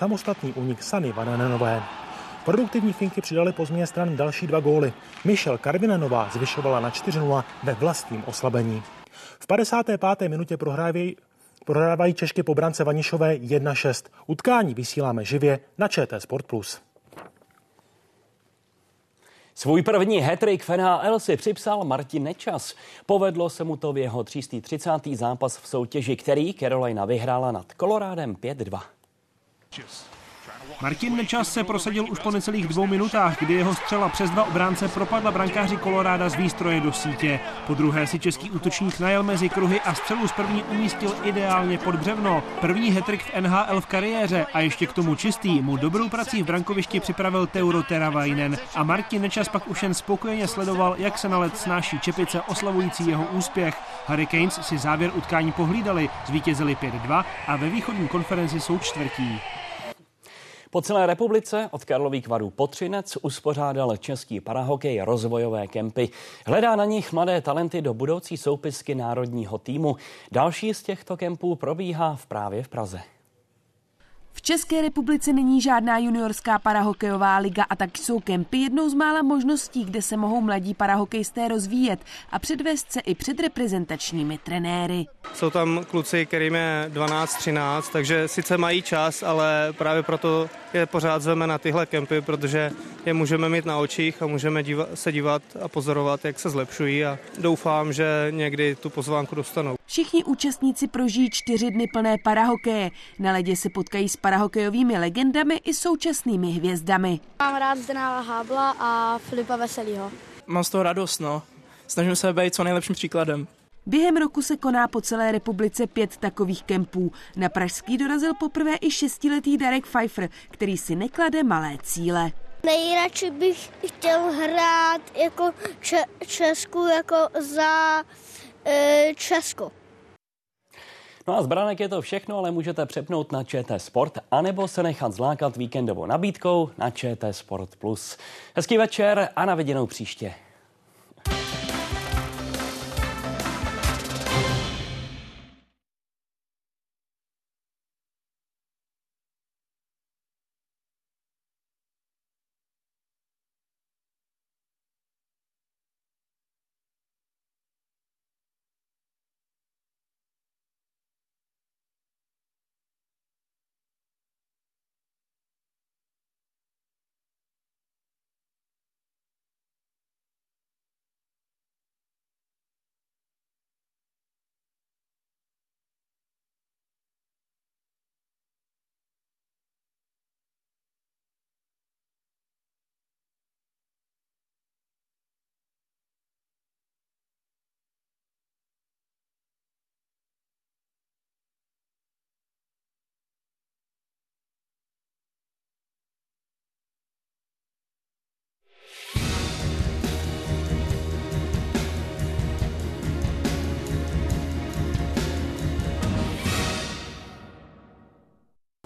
samostatný únik Sany Vananenové. Produktivní Finky přidali po změně stran další dva góly. Michel Karvinenová zvyšovala na 4-0 ve vlastním oslabení. V 55. minutě prohrávají, prohrávají Češky po brance Vanišové 1-6. Utkání vysíláme živě na ČT Sport+. Svůj první hetrik v NHL si připsal Martin Nečas. Povedlo se mu to v jeho 330. zápas v soutěži, který Carolina vyhrála nad Kolorádem 5-2. Martin Nečas se prosadil už po necelých dvou minutách, kdy jeho střela přes dva obránce propadla brankáři Koloráda z výstroje do sítě. Po druhé si český útočník najel mezi kruhy a střelu z první umístil ideálně pod břevno. První hetrik v NHL v kariéře a ještě k tomu čistý mu dobrou prací v brankovišti připravil Teuro Teravainen a Martin Nečas pak už jen spokojeně sledoval, jak se na let snáší čepice oslavující jeho úspěch. Hurricanes si závěr utkání pohlídali, zvítězili 5-2 a ve východní konferenci jsou čtvrtí. Po celé republice od Karlových varů po Třinec uspořádal český parahokej rozvojové kempy. Hledá na nich mladé talenty do budoucí soupisky národního týmu. Další z těchto kempů probíhá v právě v Praze. V České republice není žádná juniorská parahokejová liga a tak jsou kempy jednou z mála možností, kde se mohou mladí parahokejisté rozvíjet a předvést se i před reprezentačními trenéry. Jsou tam kluci, kterým je 12-13, takže sice mají čas, ale právě proto je pořád zveme na tyhle kempy, protože je můžeme mít na očích a můžeme se dívat a pozorovat, jak se zlepšují a doufám, že někdy tu pozvánku dostanou. Všichni účastníci prožijí čtyři dny plné parahokeje. Na ledě se potkají s parahokejovými legendami i současnými hvězdami. Mám rád Zdenála Hábla a Filipa Veselýho. Mám z toho radost, no. Snažím se být co nejlepším příkladem. Během roku se koná po celé republice pět takových kempů. Na Pražský dorazil poprvé i šestiletý Darek Pfeiffer, který si neklade malé cíle. Nejradši bych chtěl hrát jako če- Česku, jako za e, Česko. No a z branek je to všechno, ale můžete přepnout na ČT Sport anebo se nechat zlákat víkendovou nabídkou na ČT Sport+. Plus. Hezký večer a na viděnou příště.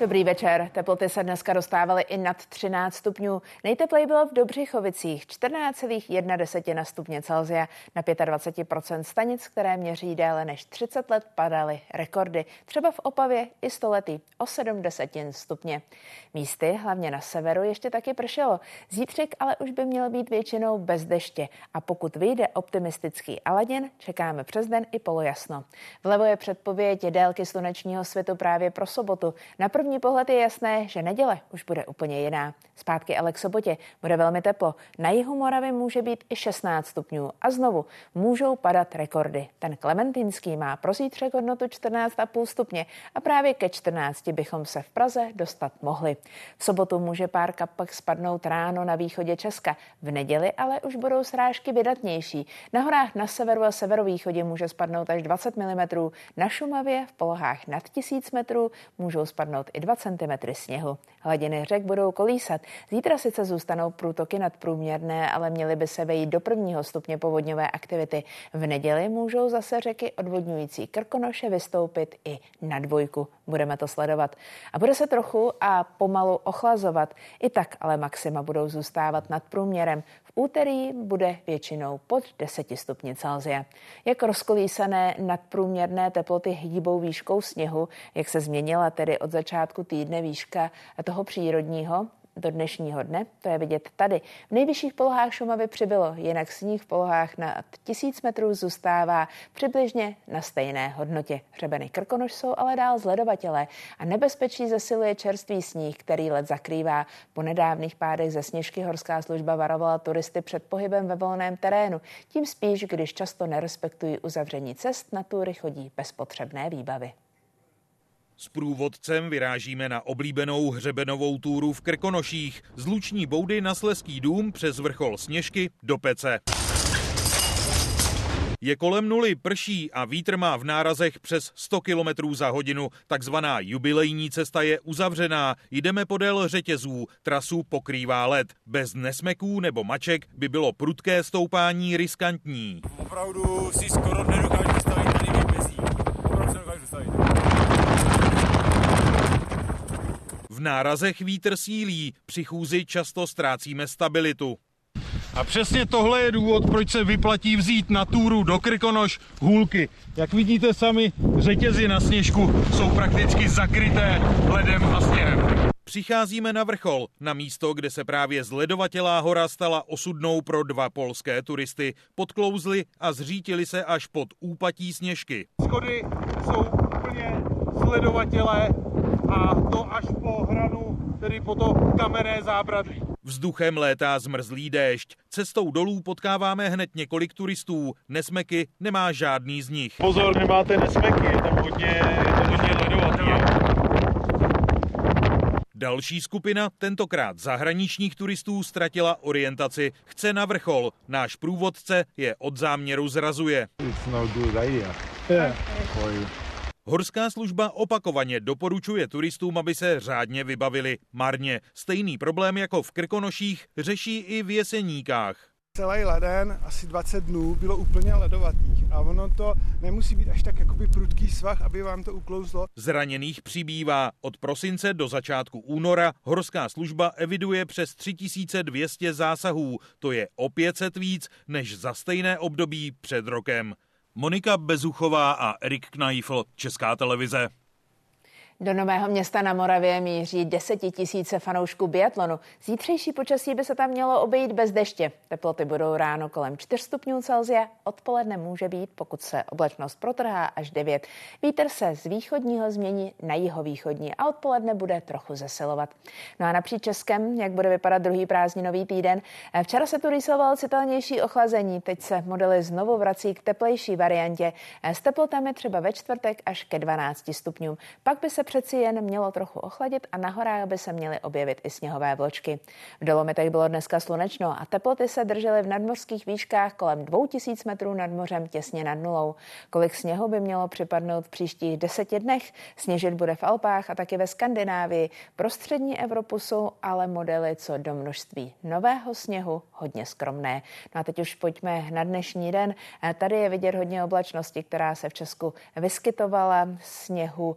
Dobrý večer. Teploty se dneska dostávaly i nad 13 stupňů. Nejtepleji bylo v Dobřichovicích 14,1 stupně Celsia na 25% stanic, které měří déle než 30 let, padaly rekordy. Třeba v Opavě i století o 7 desetin stupně. Místy, hlavně na severu, ještě taky pršelo. Zítřek ale už by měl být většinou bez deště a pokud vyjde optimistický Aladin, čekáme přes den i polojasno. Vlevo je předpověď délky slunečního světu právě pro sobotu. Na první pohled je jasné, že neděle už bude úplně jiná. Zpátky ale k sobotě bude velmi teplo. Na jihu Moravy může být i 16 stupňů a znovu můžou padat rekordy. Ten Klementinský má pro zítřek hodnotu 14,5 stupně a právě ke 14 bychom se v Praze dostat mohli. V sobotu může pár kapek spadnout ráno na východě Česka. V neděli ale už budou srážky vydatnější. Na horách na severu a severovýchodě může spadnout až 20 mm. Na Šumavě v polohách nad 1000 metrů můžou spadnout i 2 cm sněhu. Hladiny řek budou kolísat. Zítra sice zůstanou průtoky nadprůměrné, ale měly by se vejít do prvního stupně povodňové aktivity. V neděli můžou zase řeky odvodňující Krkonoše vystoupit i na dvojku. Budeme to sledovat. A bude se trochu a pomalu ochlazovat. I tak ale maxima budou zůstávat nad průměrem. Úterý bude většinou pod 10 stupni Celsia. Jak rozkolísané nadprůměrné teploty hýbou výškou sněhu, jak se změnila tedy od začátku týdne výška toho přírodního, do dnešního dne. To je vidět tady. V nejvyšších polohách Šumavy přibylo, jinak sníh v polohách nad tisíc metrů zůstává přibližně na stejné hodnotě. Hřebeny Krkonoš jsou ale dál zledovatele a nebezpečí zesiluje čerstvý sníh, který let zakrývá. Po nedávných pádech ze sněžky horská služba varovala turisty před pohybem ve volném terénu. Tím spíš, když často nerespektují uzavření cest, na tury chodí bez potřebné výbavy. S průvodcem vyrážíme na oblíbenou hřebenovou túru v Krkonoších z Luční boudy na Sleský dům přes vrchol Sněžky do Pece. Je kolem nuly, prší a vítr má v nárazech přes 100 km za hodinu. Takzvaná jubilejní cesta je uzavřená. Jdeme podél řetězů. Trasu pokrývá led. Bez nesmeků nebo maček by bylo prudké stoupání riskantní. Opravdu si skoro nedokážu představit tady bez Opravdu se nedokážu představit. V nárazech vítr sílí, při chůzi často ztrácíme stabilitu. A přesně tohle je důvod, proč se vyplatí vzít na túru do Krkonoš hůlky. Jak vidíte sami, řetězy na sněžku jsou prakticky zakryté ledem a sněhem. Přicházíme na vrchol, na místo, kde se právě zledovatělá hora stala osudnou pro dva polské turisty. Podklouzli a zřítili se až pod úpatí sněžky. Schody jsou úplně sledovatele a to až po hranu, tedy po to kamenné zábradlí. Vzduchem létá zmrzlý déšť. Cestou dolů potkáváme hned několik turistů. Nesmeky nemá žádný z nich. Pozor, nemáte nesmeky, je tam hodně, je hodně ledovatý. Další skupina, tentokrát zahraničních turistů, ztratila orientaci. Chce na vrchol. Náš průvodce je od záměru zrazuje. It's no good idea. Yeah. Horská služba opakovaně doporučuje turistům, aby se řádně vybavili. Marně stejný problém jako v Krkonoších řeší i v Jeseníkách. Celý leden, asi 20 dnů, bylo úplně ledovatých a ono to nemusí být až tak jakoby prudký svah, aby vám to uklouzlo. Zraněných přibývá. Od prosince do začátku února horská služba eviduje přes 3200 zásahů. To je o 500 víc než za stejné období před rokem. Monika Bezuchová a Erik Kneifl, Česká televize. Do Nového města na Moravě míří desetitisíce fanoušků biatlonu. Zítřejší počasí by se tam mělo obejít bez deště. Teploty budou ráno kolem 4 stupňů Celsia, odpoledne může být, pokud se oblačnost protrhá, až 9. Vítr se z východního změní na jihovýchodní a odpoledne bude trochu zesilovat. No a napříč Českem, jak bude vypadat druhý prázdninový týden? Včera se tu rýsoval citelnější ochlazení, teď se modely znovu vrací k teplejší variantě s teplotami třeba ve čtvrtek až ke 12 stupňům. Pak by se přeci jen mělo trochu ochladit a na horách by se měly objevit i sněhové vločky. V Dolomitech bylo dneska slunečno a teploty se držely v nadmořských výškách kolem 2000 metrů nad mořem těsně nad nulou. Kolik sněhu by mělo připadnout v příštích deseti dnech? Sněžit bude v Alpách a taky ve Skandinávii. Pro střední Evropu jsou ale modely co do množství nového sněhu hodně skromné. No a teď už pojďme na dnešní den. Tady je vidět hodně oblačnosti, která se v Česku vyskytovala. Sněhu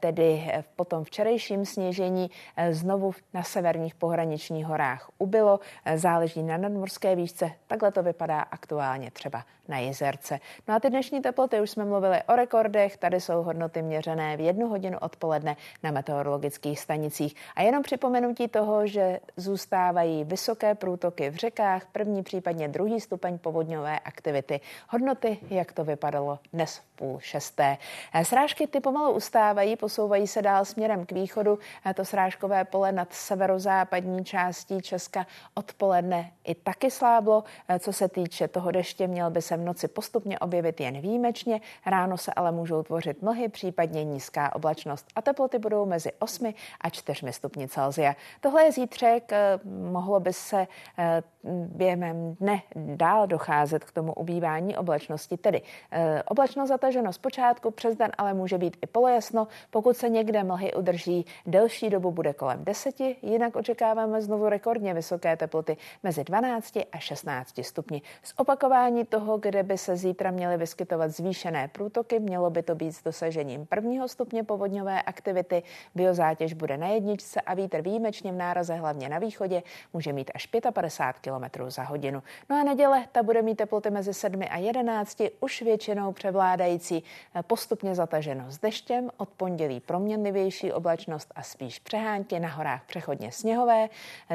tedy kdy po tom včerejším sněžení eh, znovu na severních pohraničních horách ubylo. Eh, záleží na nadmorské výšce. Takhle to vypadá aktuálně třeba na jezerce. No a ty dnešní teploty, už jsme mluvili o rekordech, tady jsou hodnoty měřené v jednu hodinu odpoledne na meteorologických stanicích. A jenom připomenutí toho, že zůstávají vysoké průtoky v řekách, první případně druhý stupeň povodňové aktivity. Hodnoty, jak to vypadalo dnes v půl šesté. Eh, srážky ty pomalu ustávají, posouvají se dál směrem k východu. Eh, to srážkové pole nad severozápadní částí Česka odpoledne i taky sláblo. Eh, co se týče toho deště, měl by se v noci postupně objevit jen výjimečně, ráno se ale můžou tvořit mlhy, případně nízká oblačnost a teploty budou mezi 8 a 4 stupni Celsia. Tohle je zítřek, eh, mohlo by se eh, během dne dál docházet k tomu ubývání oblačnosti, tedy eh, oblačno zataženo zpočátku, přes den ale může být i polojasno. Pokud se se někde mlhy udrží delší dobu, bude kolem 10, jinak očekáváme znovu rekordně vysoké teploty mezi 12 a 16 stupni. Z opakování toho, kde by se zítra měly vyskytovat zvýšené průtoky, mělo by to být s dosažením prvního stupně povodňové aktivity. Biozátěž bude na jedničce a vítr výjimečně v náraze hlavně na východě může mít až 55 km za hodinu. No a neděle ta bude mít teploty mezi 7 a 11, už většinou převládající postupně zataženo s deštěm, od pondělí proměnlivější oblačnost a spíš přehánky, na horách přechodně sněhové.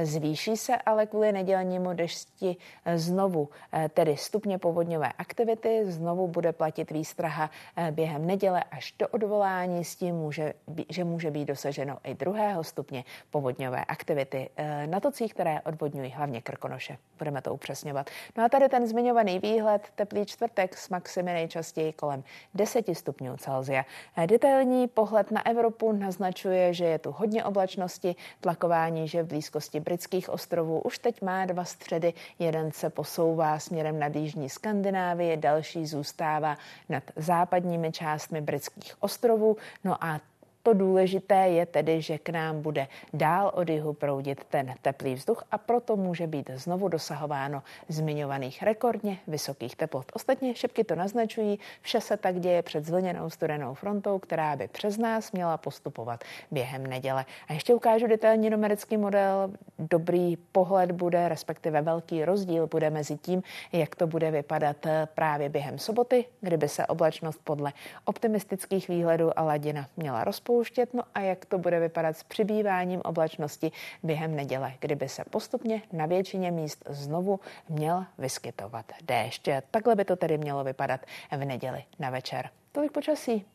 Zvýší se ale kvůli nedělnímu dešti znovu tedy stupně povodňové aktivity, znovu bude platit výstraha během neděle až do odvolání s tím, může, že může být dosaženo i druhého stupně povodňové aktivity na tocích, které odvodňují hlavně Krkonoše. Budeme to upřesňovat. No a tady ten zmiňovaný výhled, teplý čtvrtek s maximy nejčastěji kolem 10 stupňů Celsia. Detailní pohled na Evropu naznačuje, že je tu hodně oblačnosti, tlakování, že v blízkosti britských ostrovů už teď má dva středy. Jeden se posouvá směrem na jižní Skandinávii, další zůstává nad západními částmi britských ostrovů. No a to důležité je tedy, že k nám bude dál od jihu proudit ten teplý vzduch a proto může být znovu dosahováno zmiňovaných rekordně vysokých teplot. Ostatně šipky to naznačují, vše se tak děje před zvlněnou studenou frontou, která by přes nás měla postupovat během neděle. A ještě ukážu detailní numerický model. Dobrý pohled bude, respektive velký rozdíl bude mezi tím, jak to bude vypadat právě během soboty, kdyby se oblačnost podle optimistických výhledů a ladina měla rozpouštět rozpouštět. No a jak to bude vypadat s přibýváním oblačnosti během neděle, kdyby se postupně na většině míst znovu měl vyskytovat déšť. Takhle by to tedy mělo vypadat v neděli na večer. Tolik počasí.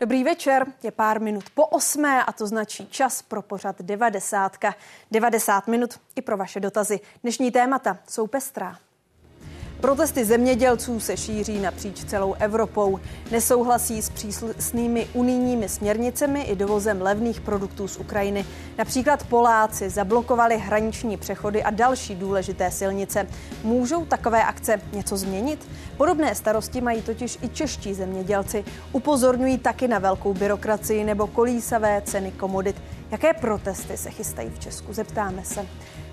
Dobrý večer, je pár minut po osmé a to značí čas pro pořad 90. 90 minut i pro vaše dotazy. Dnešní témata jsou pestrá. Protesty zemědělců se šíří napříč celou Evropou. Nesouhlasí s příslušnými unijními směrnicemi i dovozem levných produktů z Ukrajiny. Například Poláci zablokovali hraniční přechody a další důležité silnice. Můžou takové akce něco změnit? Podobné starosti mají totiž i čeští zemědělci. Upozorňují taky na velkou byrokracii nebo kolísavé ceny komodit. Jaké protesty se chystají v Česku? Zeptáme se.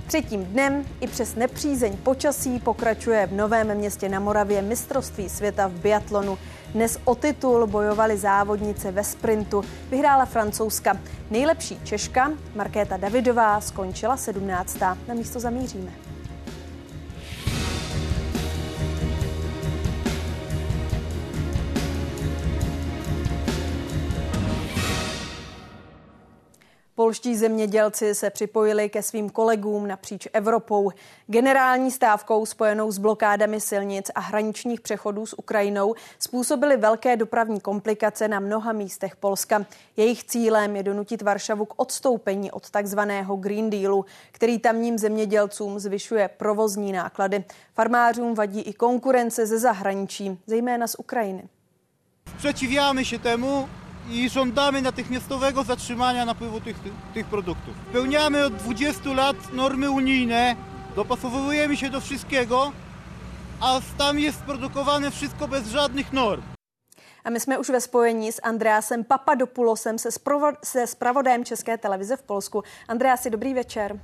Třetím dnem i přes nepřízeň počasí pokračuje v Novém městě na Moravě mistrovství světa v biatlonu. Dnes o titul bojovali závodnice ve sprintu. Vyhrála francouzska. Nejlepší Češka Markéta Davidová skončila 17. Na místo zamíříme. Polští zemědělci se připojili ke svým kolegům napříč Evropou. Generální stávkou spojenou s blokádami silnic a hraničních přechodů s Ukrajinou způsobily velké dopravní komplikace na mnoha místech Polska. Jejich cílem je donutit Varšavu k odstoupení od takzvaného Green Dealu, který tamním zemědělcům zvyšuje provozní náklady. Farmářům vadí i konkurence ze zahraničí, zejména z Ukrajiny. Sprzeciwiamy się temu, i żądamy natychmiastowego zatrzymania napływu tych, tych produktów. Spełniamy od 20 lat normy unijne, dopasowujemy się do wszystkiego, a tam jest produkowane wszystko bez żadnych norm. A my jsme už ve spojení s Andreasem Papadopoulosem, se, sprovo- se spravodajem České televize v Polsku. Andreasi, dobrý večer.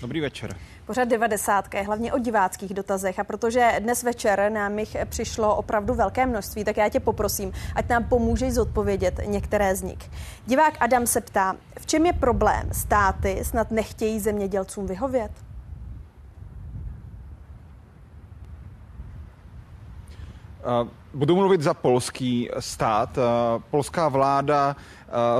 Dobrý večer. Pořad 90 je hlavně o diváckých dotazech a protože dnes večer nám jich přišlo opravdu velké množství, tak já tě poprosím, ať nám pomůžeš zodpovědět některé z nich. Divák Adam se ptá, v čem je problém? Státy snad nechtějí zemědělcům vyhovět? Budu mluvit za polský stát. Polská vláda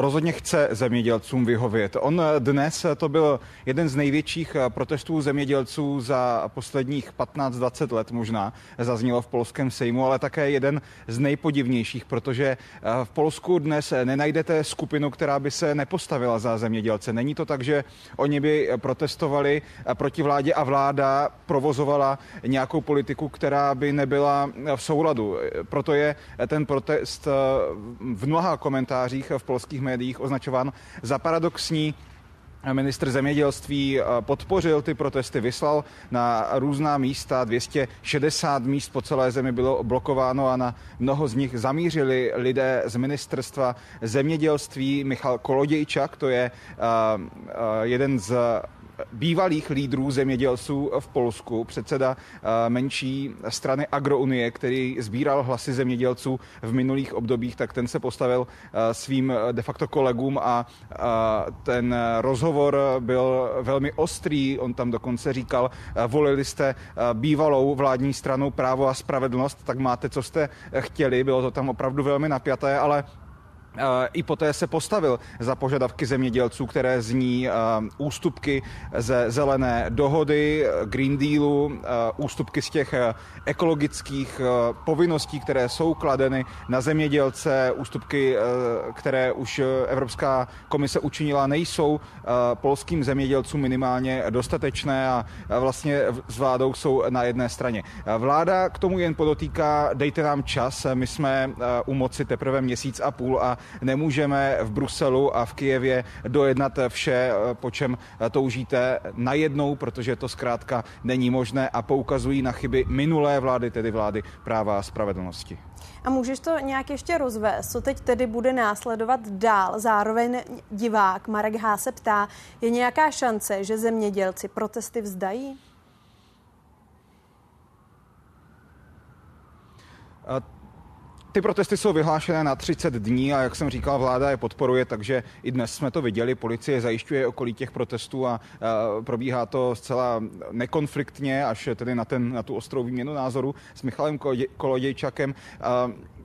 rozhodně chce zemědělcům vyhovět. On eh, dnes eh, to byl jeden z největších protestů zemědělců za posledních 15-20 let možná, zaznělo v polském sejmu, ale také jeden z nejpodivnějších, protože v Polsku dnes nenajdete skupinu, která by se nepostavila za zemědělce. Není to tak, že oni by protestovali proti vládě a vláda provozovala nějakou politiku, která by nebyla v souladu. Proto je ten protest v mnoha komentářích v Polsku polských médiích označován za paradoxní Ministr zemědělství podpořil ty protesty, vyslal na různá místa, 260 míst po celé zemi bylo blokováno a na mnoho z nich zamířili lidé z ministerstva zemědělství. Michal Kolodějčak, to je jeden z bývalých lídrů zemědělců v Polsku, předseda eh, menší strany Agrounie, který sbíral hlasy zemědělců v minulých obdobích, tak ten se postavil eh, svým eh, de facto kolegům a ten rozhovor byl velmi ostrý. On tam dokonce říkal, volili jste bývalou vládní stranu právo a spravedlnost, tak máte, co jste chtěli. Bylo to tam opravdu velmi napjaté, ale i poté se postavil za požadavky zemědělců, které zní ústupky ze zelené dohody, Green Dealu, ústupky z těch ekologických povinností, které jsou kladeny na zemědělce, ústupky, které už Evropská komise učinila, nejsou polským zemědělcům minimálně dostatečné a vlastně s vládou jsou na jedné straně. Vláda k tomu jen podotýká, dejte nám čas, my jsme u moci teprve měsíc a půl a nemůžeme v Bruselu a v Kijevě dojednat vše, po čem toužíte najednou, protože to zkrátka není možné a poukazují na chyby minulé vlády, tedy vlády práva a spravedlnosti. A můžeš to nějak ještě rozvést, co teď tedy bude následovat dál? Zároveň divák Marek H. se ptá, je nějaká šance, že zemědělci protesty vzdají? A ty protesty jsou vyhlášené na 30 dní a jak jsem říkal, vláda je podporuje, takže i dnes jsme to viděli. Policie zajišťuje okolí těch protestů a, probíhá to zcela nekonfliktně, až tedy na, ten, na tu ostrou výměnu názoru s Michalem Kolodějčakem.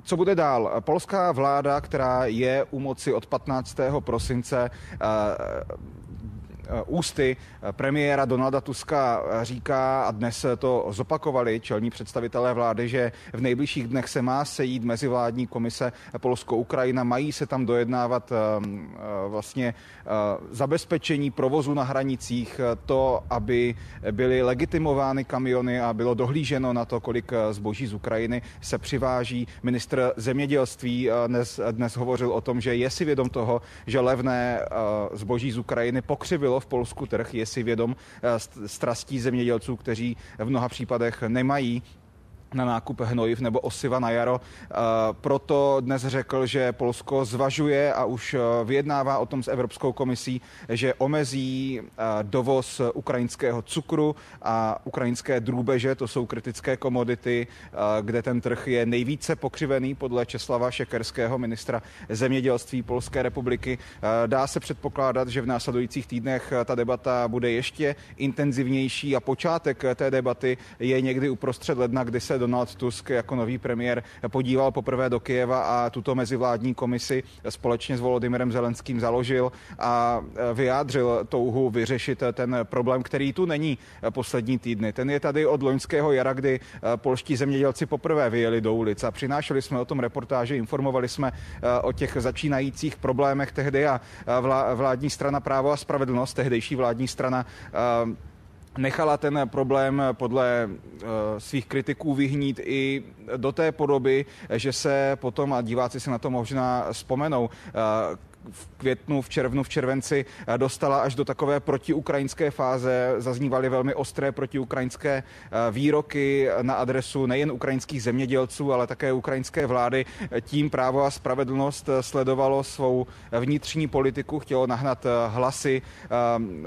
Co bude dál? Polská vláda, která je u moci od 15. prosince, ústy eh, premiéra Donalda Tuska eh, říká, a dnes to zopakovali čelní představitelé vlády, že v nejbližších dnech se má sejít mezivládní komise Polsko-Ukrajina, mají se tam dojednávat vlastně zabezpečení provozu na hranicích, to, aby byly legitimovány kamiony a bylo dohlíženo na to, kolik zboží z Ukrajiny se přiváží. Ministr zemědělství dnes, dnes hovořil o tom, že je si vědom toho, že levné zboží z Ukrajiny pokřivilo v Polsku trh, je si vědom eh, strastí zemědělců, kteří v mnoha případech nemají na nákup hnojiv nebo osiva na jaro. Eh, proto dnes řekl, že Polsko zvažuje a už eh, vyjednává o tom s Evropskou komisí, že omezí eh, dovoz ukrajinského cukru a ukrajinské drůbeže, to jsou kritické komodity, kde ten trh je nejvíce pokřivený podle Česlava Šekerského, ministra zemědělství Polské republiky. Dá se předpokládat, že v následujících týdnech ta debata bude ještě intenzivnější a počátek té debaty je někdy uprostřed ledna, kdy se Donald Tusk jako nový premiér podíval poprvé do Kijeva a tuto mezivládní komisi společně s Volodymyrem Zelenským založil a vyjádřil touhu vyřešit ten problém, který tu není poslední týdny. Ten je tady od loňského jara, kdy polští zemědělci poprvé vyjeli do ulic a přinášeli jsme o tom reportáže, informovali jsme o těch začínajících problémech tehdy a vládní strana právo a spravedlnost, tehdejší vládní strana nechala ten problém podle uh, svých kritiků vyhnít i do té podoby, že se potom, a diváci si na to možná vzpomenou, uh, v květnu, v červnu, v červenci eh, dostala až do takové protiukrajinské fáze. Zaznívaly velmi ostré protiukrajinské eh, výroky na adresu nejen ukrajinských zemědělců, ale také ukrajinské vlády. Tím právo a spravedlnost sledovalo svou vnitřní politiku, chtělo nahnat eh, hlasy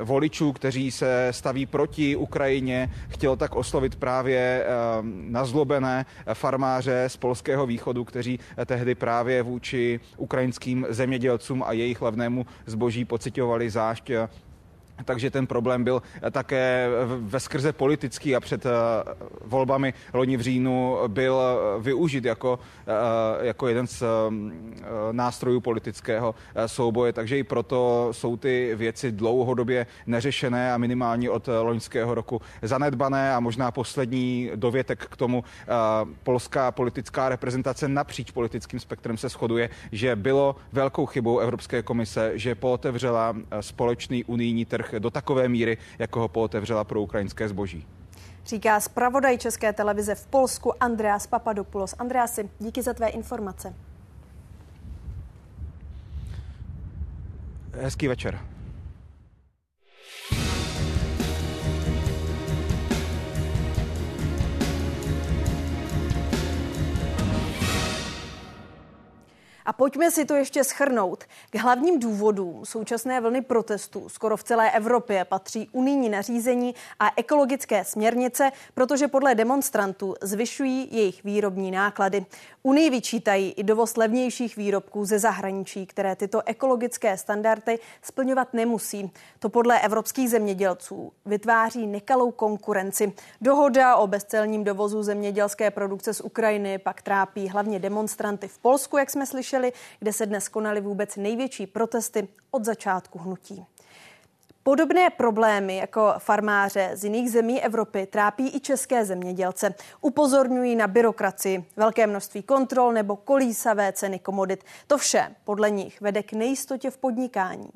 voličů, kteří se staví proti Ukrajině, chtělo tak oslovit právě nazlobené farmáře z polského východu, kteří tehdy právě vůči ukrajinským zemědělcům a jejich hlavnému zboží pocitovali zášť takže ten problém byl také ve skrze politický a před eh, volbami loni v říjnu byl eh, využit jako, eh, jako jeden z nástrojů politického souboje. Takže i proto jsou ty věci dlouhodobě neřešené a minimálně od loňského roku zanedbané a možná poslední dovětek k tomu polská politická reprezentace napříč politickým spektrem se shoduje, že bylo velkou chybou Evropské komise, že pootevřela společný unijní trh trh do takové míry, jako ho pootevřela pro ukrajinské zboží. Říká zpravodaj České televize v Polsku Andreas Papadopoulos. Andreasi, díky za tvé informace. Hezký večer. A pojďme si to ještě schrnout. K hlavním důvodům současné vlny protestů skoro v celé Evropě patří unijní nařízení a ekologické směrnice, protože podle demonstrantů zvyšují jejich výrobní náklady. Unii vyčítají i dovoz levnějších výrobků ze zahraničí, které tyto ekologické standardy splňovat nemusí. To podle evropských zemědělců vytváří nekalou konkurenci. Dohoda o bezcelním dovozu zemědělské produkce z Ukrajiny pak trápí hlavně demonstranty v Polsku, jak jsme slyšeli, kde se dnes konaly vůbec největší protesty od začátku hnutí. Podobné problémy jako farmáře z jiných zemí Evropy trápí i české zemědělce. Upozorňují na byrokracii, velké množství kontrol nebo kolísavé ceny komodit. To vše podle nich vede k nejistotě v podnikání.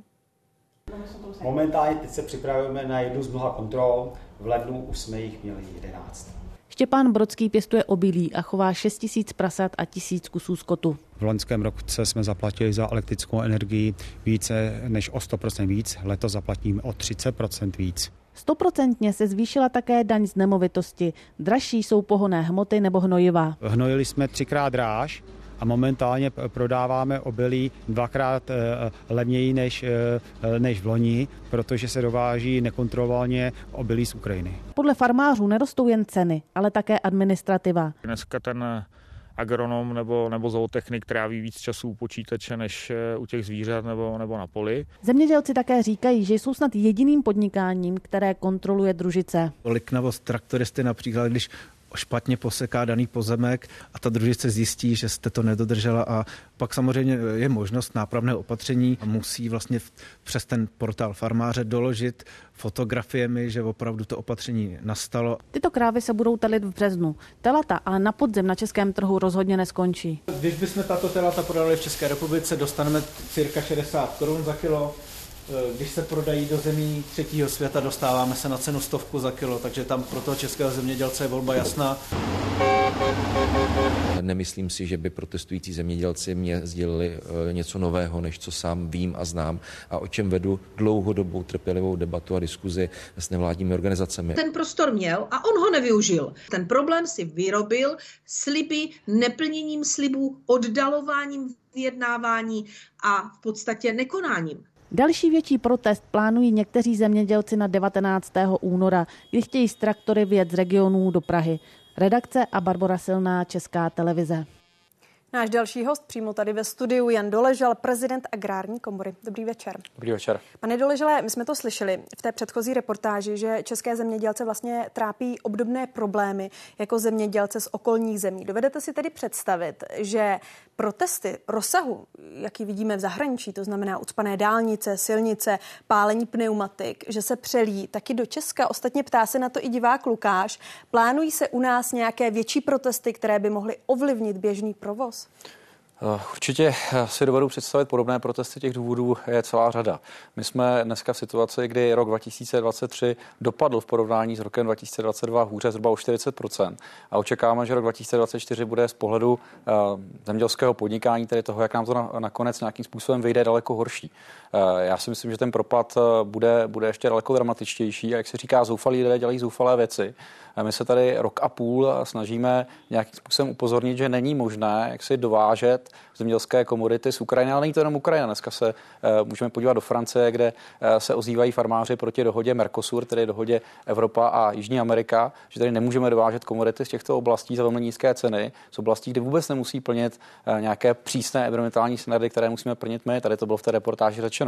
Momentálně teď se připravujeme na jednu z mnoha kontrol. V lednu už jsme jich měli 11. Štěpán Brodský pěstuje obilí a chová 6 tisíc prasat a tisíc kusů skotu. V loňském roce jsme zaplatili za elektrickou energii více než o 100% víc, letos zaplatíme o 30% víc. Stoprocentně se zvýšila také daň z nemovitosti. Dražší jsou pohonné hmoty nebo hnojiva. Hnojili jsme třikrát dráž, a momentálně prodáváme obilí dvakrát eh, levněji než, eh, než v loni, protože se dováží nekontrolovaně obilí z Ukrajiny. Podle farmářů nerostou jen ceny, ale také administrativa. Dneska ten agronom nebo, nebo zootechnik tráví víc času u počítače než eh, u těch zvířat nebo, nebo na poli. Zemědělci také říkají, že jsou snad jediným podnikáním, které kontroluje družice. Liknavost traktoristy například, když špatně poseká daný pozemek a ta družice zjistí, že jste to nedodržela a pak samozřejmě je možnost nápravného opatření a musí vlastně přes ten portál farmáře doložit fotografiemi, že opravdu to opatření nastalo. Tyto krávy se budou telit v březnu. Telata ale na podzem na českém trhu rozhodně neskončí. Když bychom tato telata prodali v České republice, dostaneme cirka 60 korun za kilo. Eh, když se prodají do zemí třetího světa, dostáváme se na cenu stovku za kilo, takže tam pro toho českého zemědělce je volba jasná. Nemyslím si, že by protestující zemědělci mě sdělili eh, něco nového, než co sám vím a znám a o čem vedu dlouhodobou trpělivou debatu a diskuzi s nevládními organizacemi. Ten prostor měl a on ho nevyužil. Ten problém si vyrobil sliby, neplněním slibů, oddalováním vyjednávání a v podstatě nekonáním. Další větší protest plánují někteří zemědělci na 19. února, kdy chtějí z traktory vjet z regionů do Prahy. Redakce a Barbara Silná, Česká televize. Náš další host přímo tady ve studiu Jan Doležal, prezident Agrární komory. Dobrý večer. Dobrý večer. Pane Doležale, my jsme to slyšeli v té předchozí reportáži, že české zemědělce vlastně trápí obdobné problémy jako zemědělce z okolních zemí. Dovedete si tedy představit, že protesty rozsahu, jaký vidíme v zahraničí, to znamená ucpané dálnice, silnice, pálení pneumatik, že se přelí taky do Česka. Ostatně ptá se na to i divák Lukáš. Plánují se u nás nějaké větší protesty, které by mohly ovlivnit běžný provoz? Eh, určitě eh, si dovedu představit podobné protesty, těch důvodů je celá řada. My jsme dneska v situaci, kdy rok 2023 dopadl v porovnání s rokem 2022 hůře zhruba o 40 a očekáváme, že rok 2024 bude z pohledu uh, zemědělského podnikání, tedy toho, jak nám to na, nakonec nějakým způsobem vyjde, daleko horší. Uh, já si myslím, že ten propad bude, bude ještě daleko dramatičtější a jak se říká, zoufalí lidé dělají zoufalé věci. My se tady rok a půl snažíme nějakým způsobem upozornit, že není možné jak si dovážet zemědělské komodity z Ukrajiny, ale není to jenom Ukrajina. Dneska se uh, můžeme podívat do Francie, kde se ozývají farmáři proti dohodě Mercosur, tedy dohodě Evropa a Jižní Amerika, že tady nemůžeme dovážet komodity z těchto oblastí za velmi nízké ceny, z oblastí, kde vůbec nemusí plnit nějaké přísné environmentální standardy, které musíme plnit my. Tady to bylo v té reportáži řečeno.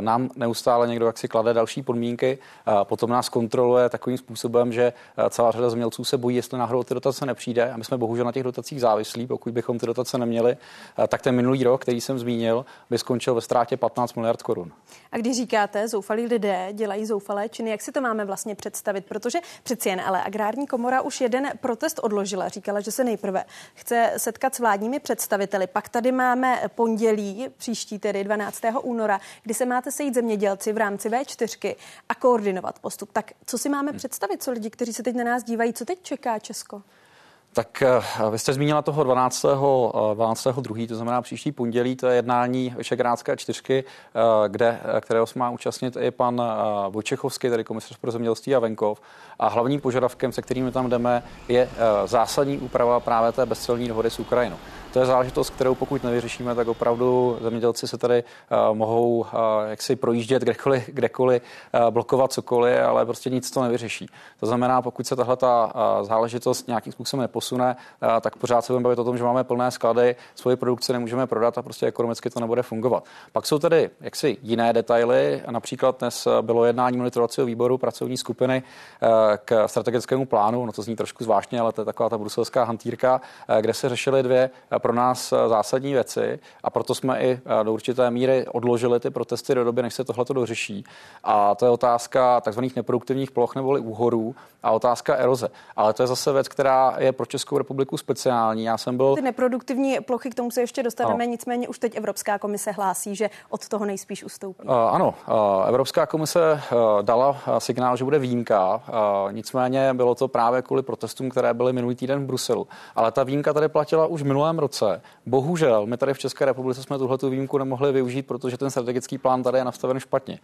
Nám neustále někdo jak si klade další podmínky, potom nás kontroluje takovým způsobem, že celá řada zemědělců se bojí, jestli náhodou ty dotace nepřijde. A my jsme bohužel na těch dotacích závislí, pokud bychom ty dotace neměli, Eh, tak ten minulý rok, který jsem zmínil, by skončil ve ztrátě 15 miliard korun. A když říkáte, zoufalí lidé dělají zoufalé činy, jak si to máme vlastně představit? Protože přeci jen, ale agrární komora už jeden protest odložila. Říkala, že se nejprve chce setkat s vládními představiteli. Pak tady máme pondělí, příští tedy 12. února, kdy se máte sejít zemědělci v rámci V4 a koordinovat postup. Tak co si máme hmm. představit, co lidi, kteří se teď na nás dívají, co teď čeká Česko? Tak eh, vy jste zmínila toho 12. 12. 2. to znamená příští pondělí, to je jednání Vyšegrádské čtyřky, eh, kde, eh, kterého se má účastnit i pan Vojčechovský, tedy komisař pro zemědělství a venkov. A hlavním požadavkem, se kterými tam jdeme, je zásadní úprava právě té bezcelní dohody s Ukrajinou. To je záležitost, kterou pokud nevyřešíme, tak opravdu zemědělci se tady uh, mohou uh, jaksi projíždět kdekoliv, kdekoliv uh, blokovat cokoliv, ale prostě nic to nevyřeší. To znamená, pokud se tahle ta záležitost nějakým způsobem neposune, tak pořád se budeme bavit o tom, že máme plné sklady, svoji produkci nemůžeme prodat a prostě ekonomicky to nebude fungovat. Pak jsou tady jaksi jiné detaily. Například dnes bylo jednání monitorovacího výboru pracovní skupiny k strategickému plánu. No to zní trošku zvláštně, ale to je taková ta bruselská hantýrka, kde se řešily dvě pro nás zásadní věci a proto jsme i do určité míry odložili ty protesty do doby, než se tohle dořeší. A to je otázka takzvaných neproduktivních ploch neboli úhorů a otázka eroze. Ale to je zase věc, která je pro Českou republiku speciální. Já jsem byl. Ty neproduktivní plochy, k tomu se ještě dostaneme, ano. nicméně už teď Evropská komise hlásí, že od toho nejspíš ustoupí. Uh, ano, uh, Evropská komise uh, dala signál, že bude výjimka. Nicméně bylo to právě kvůli protestům, které byly minulý týden v Bruselu. Ale ta výjimka tady platila už v minulém roce. Bohužel, my tady v České republice jsme tuhle výjimku nemohli využít, protože ten strategický plán tady je nastaven špatně.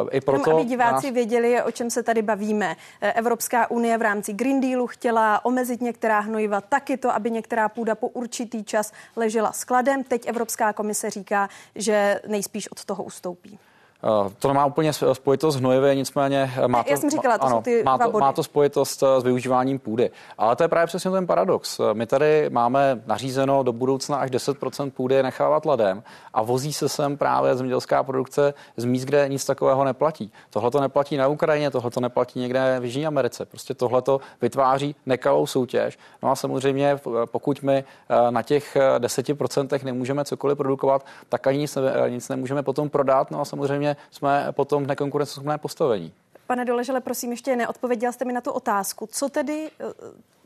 Uh, I proto aby diváci nás... věděli, o čem se tady bavíme. Evropská unie v rámci Green Dealu chtěla omezit některá hnojiva, taky to, aby některá půda po určitý čas ležela skladem. Teď Evropská komise říká, že nejspíš od toho ustoupí. Eh, to nemá úplně spojitost s hnojivě, nicméně eh, má to, Já jsem říkala, to ano, jsou ty má, to, má to spojitost eh, s využíváním půdy. Ale to je právě přesně ten paradox. My tady máme nařízeno do budoucna až 10% půdy nechávat ladem a vozí se sem právě zemědělská produkce z míst, kde nic takového neplatí. Tohle to neplatí na Ukrajině, tohle to neplatí někde v Jižní Americe. Prostě tohle to vytváří nekalou soutěž. No a samozřejmě, pokud my na těch 10% nemůžeme cokoliv produkovat, tak ani nic, ne, nic nemůžeme potom prodat. No a samozřejmě samozřejmě jsme potom v nekonkurenceschopné postavení. Pane Doležele, prosím, ještě neodpověděl jste mi na tu otázku. Co tedy eh,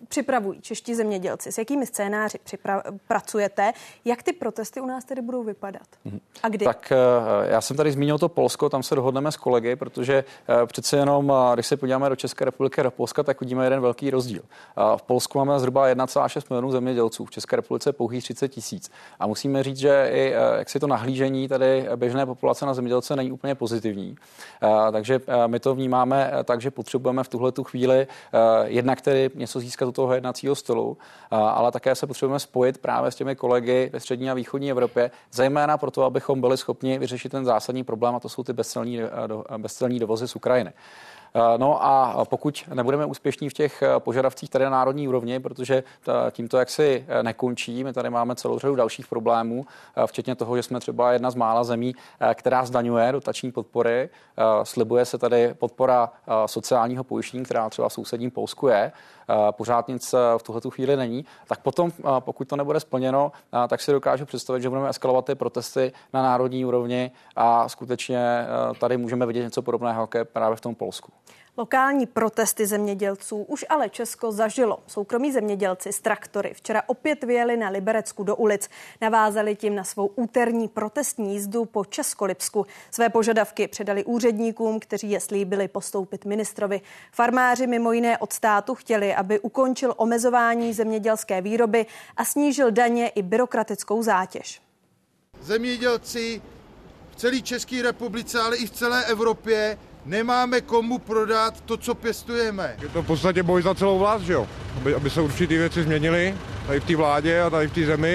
připravují čeští zemědělci? S jakými scénáři připra- pracujete? Jak ty protesty u nás tedy budou vypadat? Mhm. A kdy? Tak eh, já jsem tady zmínil to Polsko, tam se dohodneme s kolegy, protože eh, přece jenom, když se podíváme do České republiky a do Polska, tak vidíme jeden velký rozdíl. V Polsku máme zhruba 1,6 milionů zemědělců, v České republice pouhých 30 tisíc. A musíme říct, že i jak si to nahlížení tady běžné populace na zemědělce není úplně pozitivní. Takže my to vnímáme eh, tak, že potřebujeme v tuhle tu chvíli eh, jednak tedy něco získat do toho jednacího stolu, eh, ale také se potřebujeme spojit právě s těmi kolegy ve střední a východní Evropě, zejména proto, abychom byli schopni vyřešit ten zásadní problém, a to jsou ty bezcelní, bezcelní dovozy z Ukrajiny. Eh, no a pokud nebudeme úspěšní v těch eh, požadavcích tady na národní úrovni, protože tímto jaksi eh, nekončí, my tady máme celou řadu dalších problémů, včetně toho, že jsme třeba jedna z mála zemí, která zdaňuje dotační podpory. Slibuje se tady podpora sociálního pojištění, která třeba v sousedním Polsku je, pořád nic v tuhle chvíli není, tak potom, pokud to nebude splněno, tak si dokážu představit, že budeme eskalovat ty protesty na národní úrovni a skutečně tady můžeme vidět něco podobného, je právě v tom Polsku. Lokální protesty zemědělců už ale Česko zažilo. Soukromí zemědělci z traktory včera opět vyjeli na Liberecku do ulic. Navázali tím na svou úterní protestní jízdu po Českolipsku. Své požadavky předali úředníkům, kteří je slíbili postoupit ministrovi. Farmáři mimo jiné od státu chtěli, aby ukončil omezování zemědělské výroby a snížil daně i byrokratickou zátěž. Zemědělci v celé České republice, ale i v celé Evropě nemáme komu prodat to, co pěstujeme. Je to v podstatě boj za celou vlast, že jo? Aby, aby se určitý věci změnily tady v té vládě a tady v té zemi.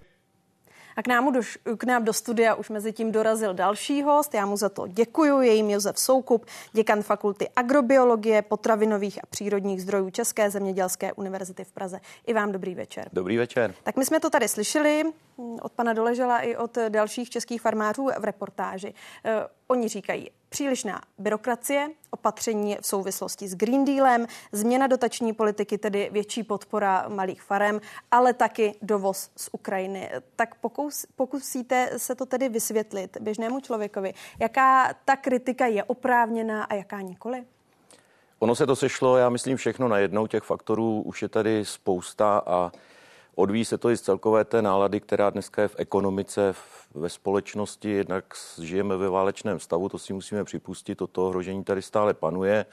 A k nám, do, k nám do studia už mezi tím dorazil další host. Já mu za to děkuji. Je jim Josef Soukup, děkan Fakulty agrobiologie, potravinových a přírodních zdrojů České zemědělské univerzity v Praze. I vám dobrý večer. Dobrý večer. Tak my jsme to tady slyšeli od pana Doležela i od dalších českých farmářů v reportáži. Oni říkají, Přílišná byrokracie, opatření v souvislosti s Green Dealem, změna dotační politiky, tedy větší podpora malých farem, ale taky dovoz z Ukrajiny. Tak pokus, pokusíte se to tedy vysvětlit běžnému člověkovi, jaká ta kritika je oprávněná a jaká nikoli? Ono se to sešlo, já myslím, všechno najednou. Těch faktorů už je tady spousta a Odvíjí se to i z celkové té nálady, která dneska je v ekonomice, ve společnosti. Jednak žijeme ve válečném stavu, to si musíme připustit, toto ohrožení tady stále panuje. E,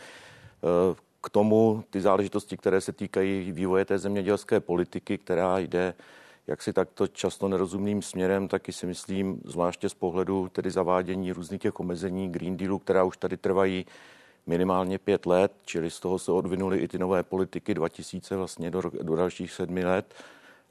k tomu ty záležitosti, které se týkají vývoje té zemědělské politiky, která jde jak si takto často nerozumným směrem, taky si myslím, zvláště z pohledu tedy zavádění různých těch omezení Green Dealu, která už tady trvají minimálně pět let, čili z toho se odvinuly i ty nové politiky 2000 vlastně do, do dalších sedmi let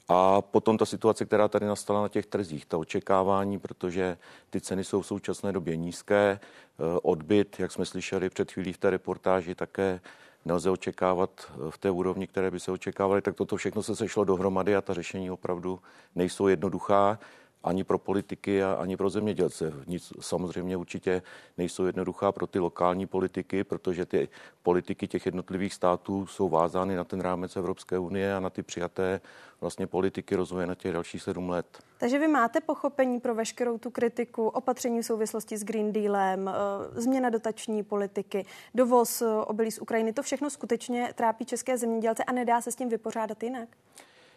A potom ta situace, která tady nastala na těch trzích, ta očekávání, protože ty ceny jsou v současné době nízké, eh, odbyt, jak jsme slyšeli před chvílí v té reportáži, také nelze očekávat eh, v té úrovni, které by se očekávaly, tak toto všechno se sešlo dohromady a ta řešení opravdu nejsou jednoduchá ani pro politiky ani pro zemědělce. Nic samozřejmě určitě nejsou jednoduchá pro ty lokální politiky, protože ty politiky těch jednotlivých států jsou vázány na ten rámec Evropské unie a na ty přijaté vlastně politiky rozvoje na těch dalších sedm let. Takže vy máte pochopení pro veškerou tu kritiku, opatření v souvislosti s Green Dealem, eh, změna dotační politiky, dovoz eh, obilí z Ukrajiny, to všechno skutečně trápí české zemědělce a nedá se s tím vypořádat jinak?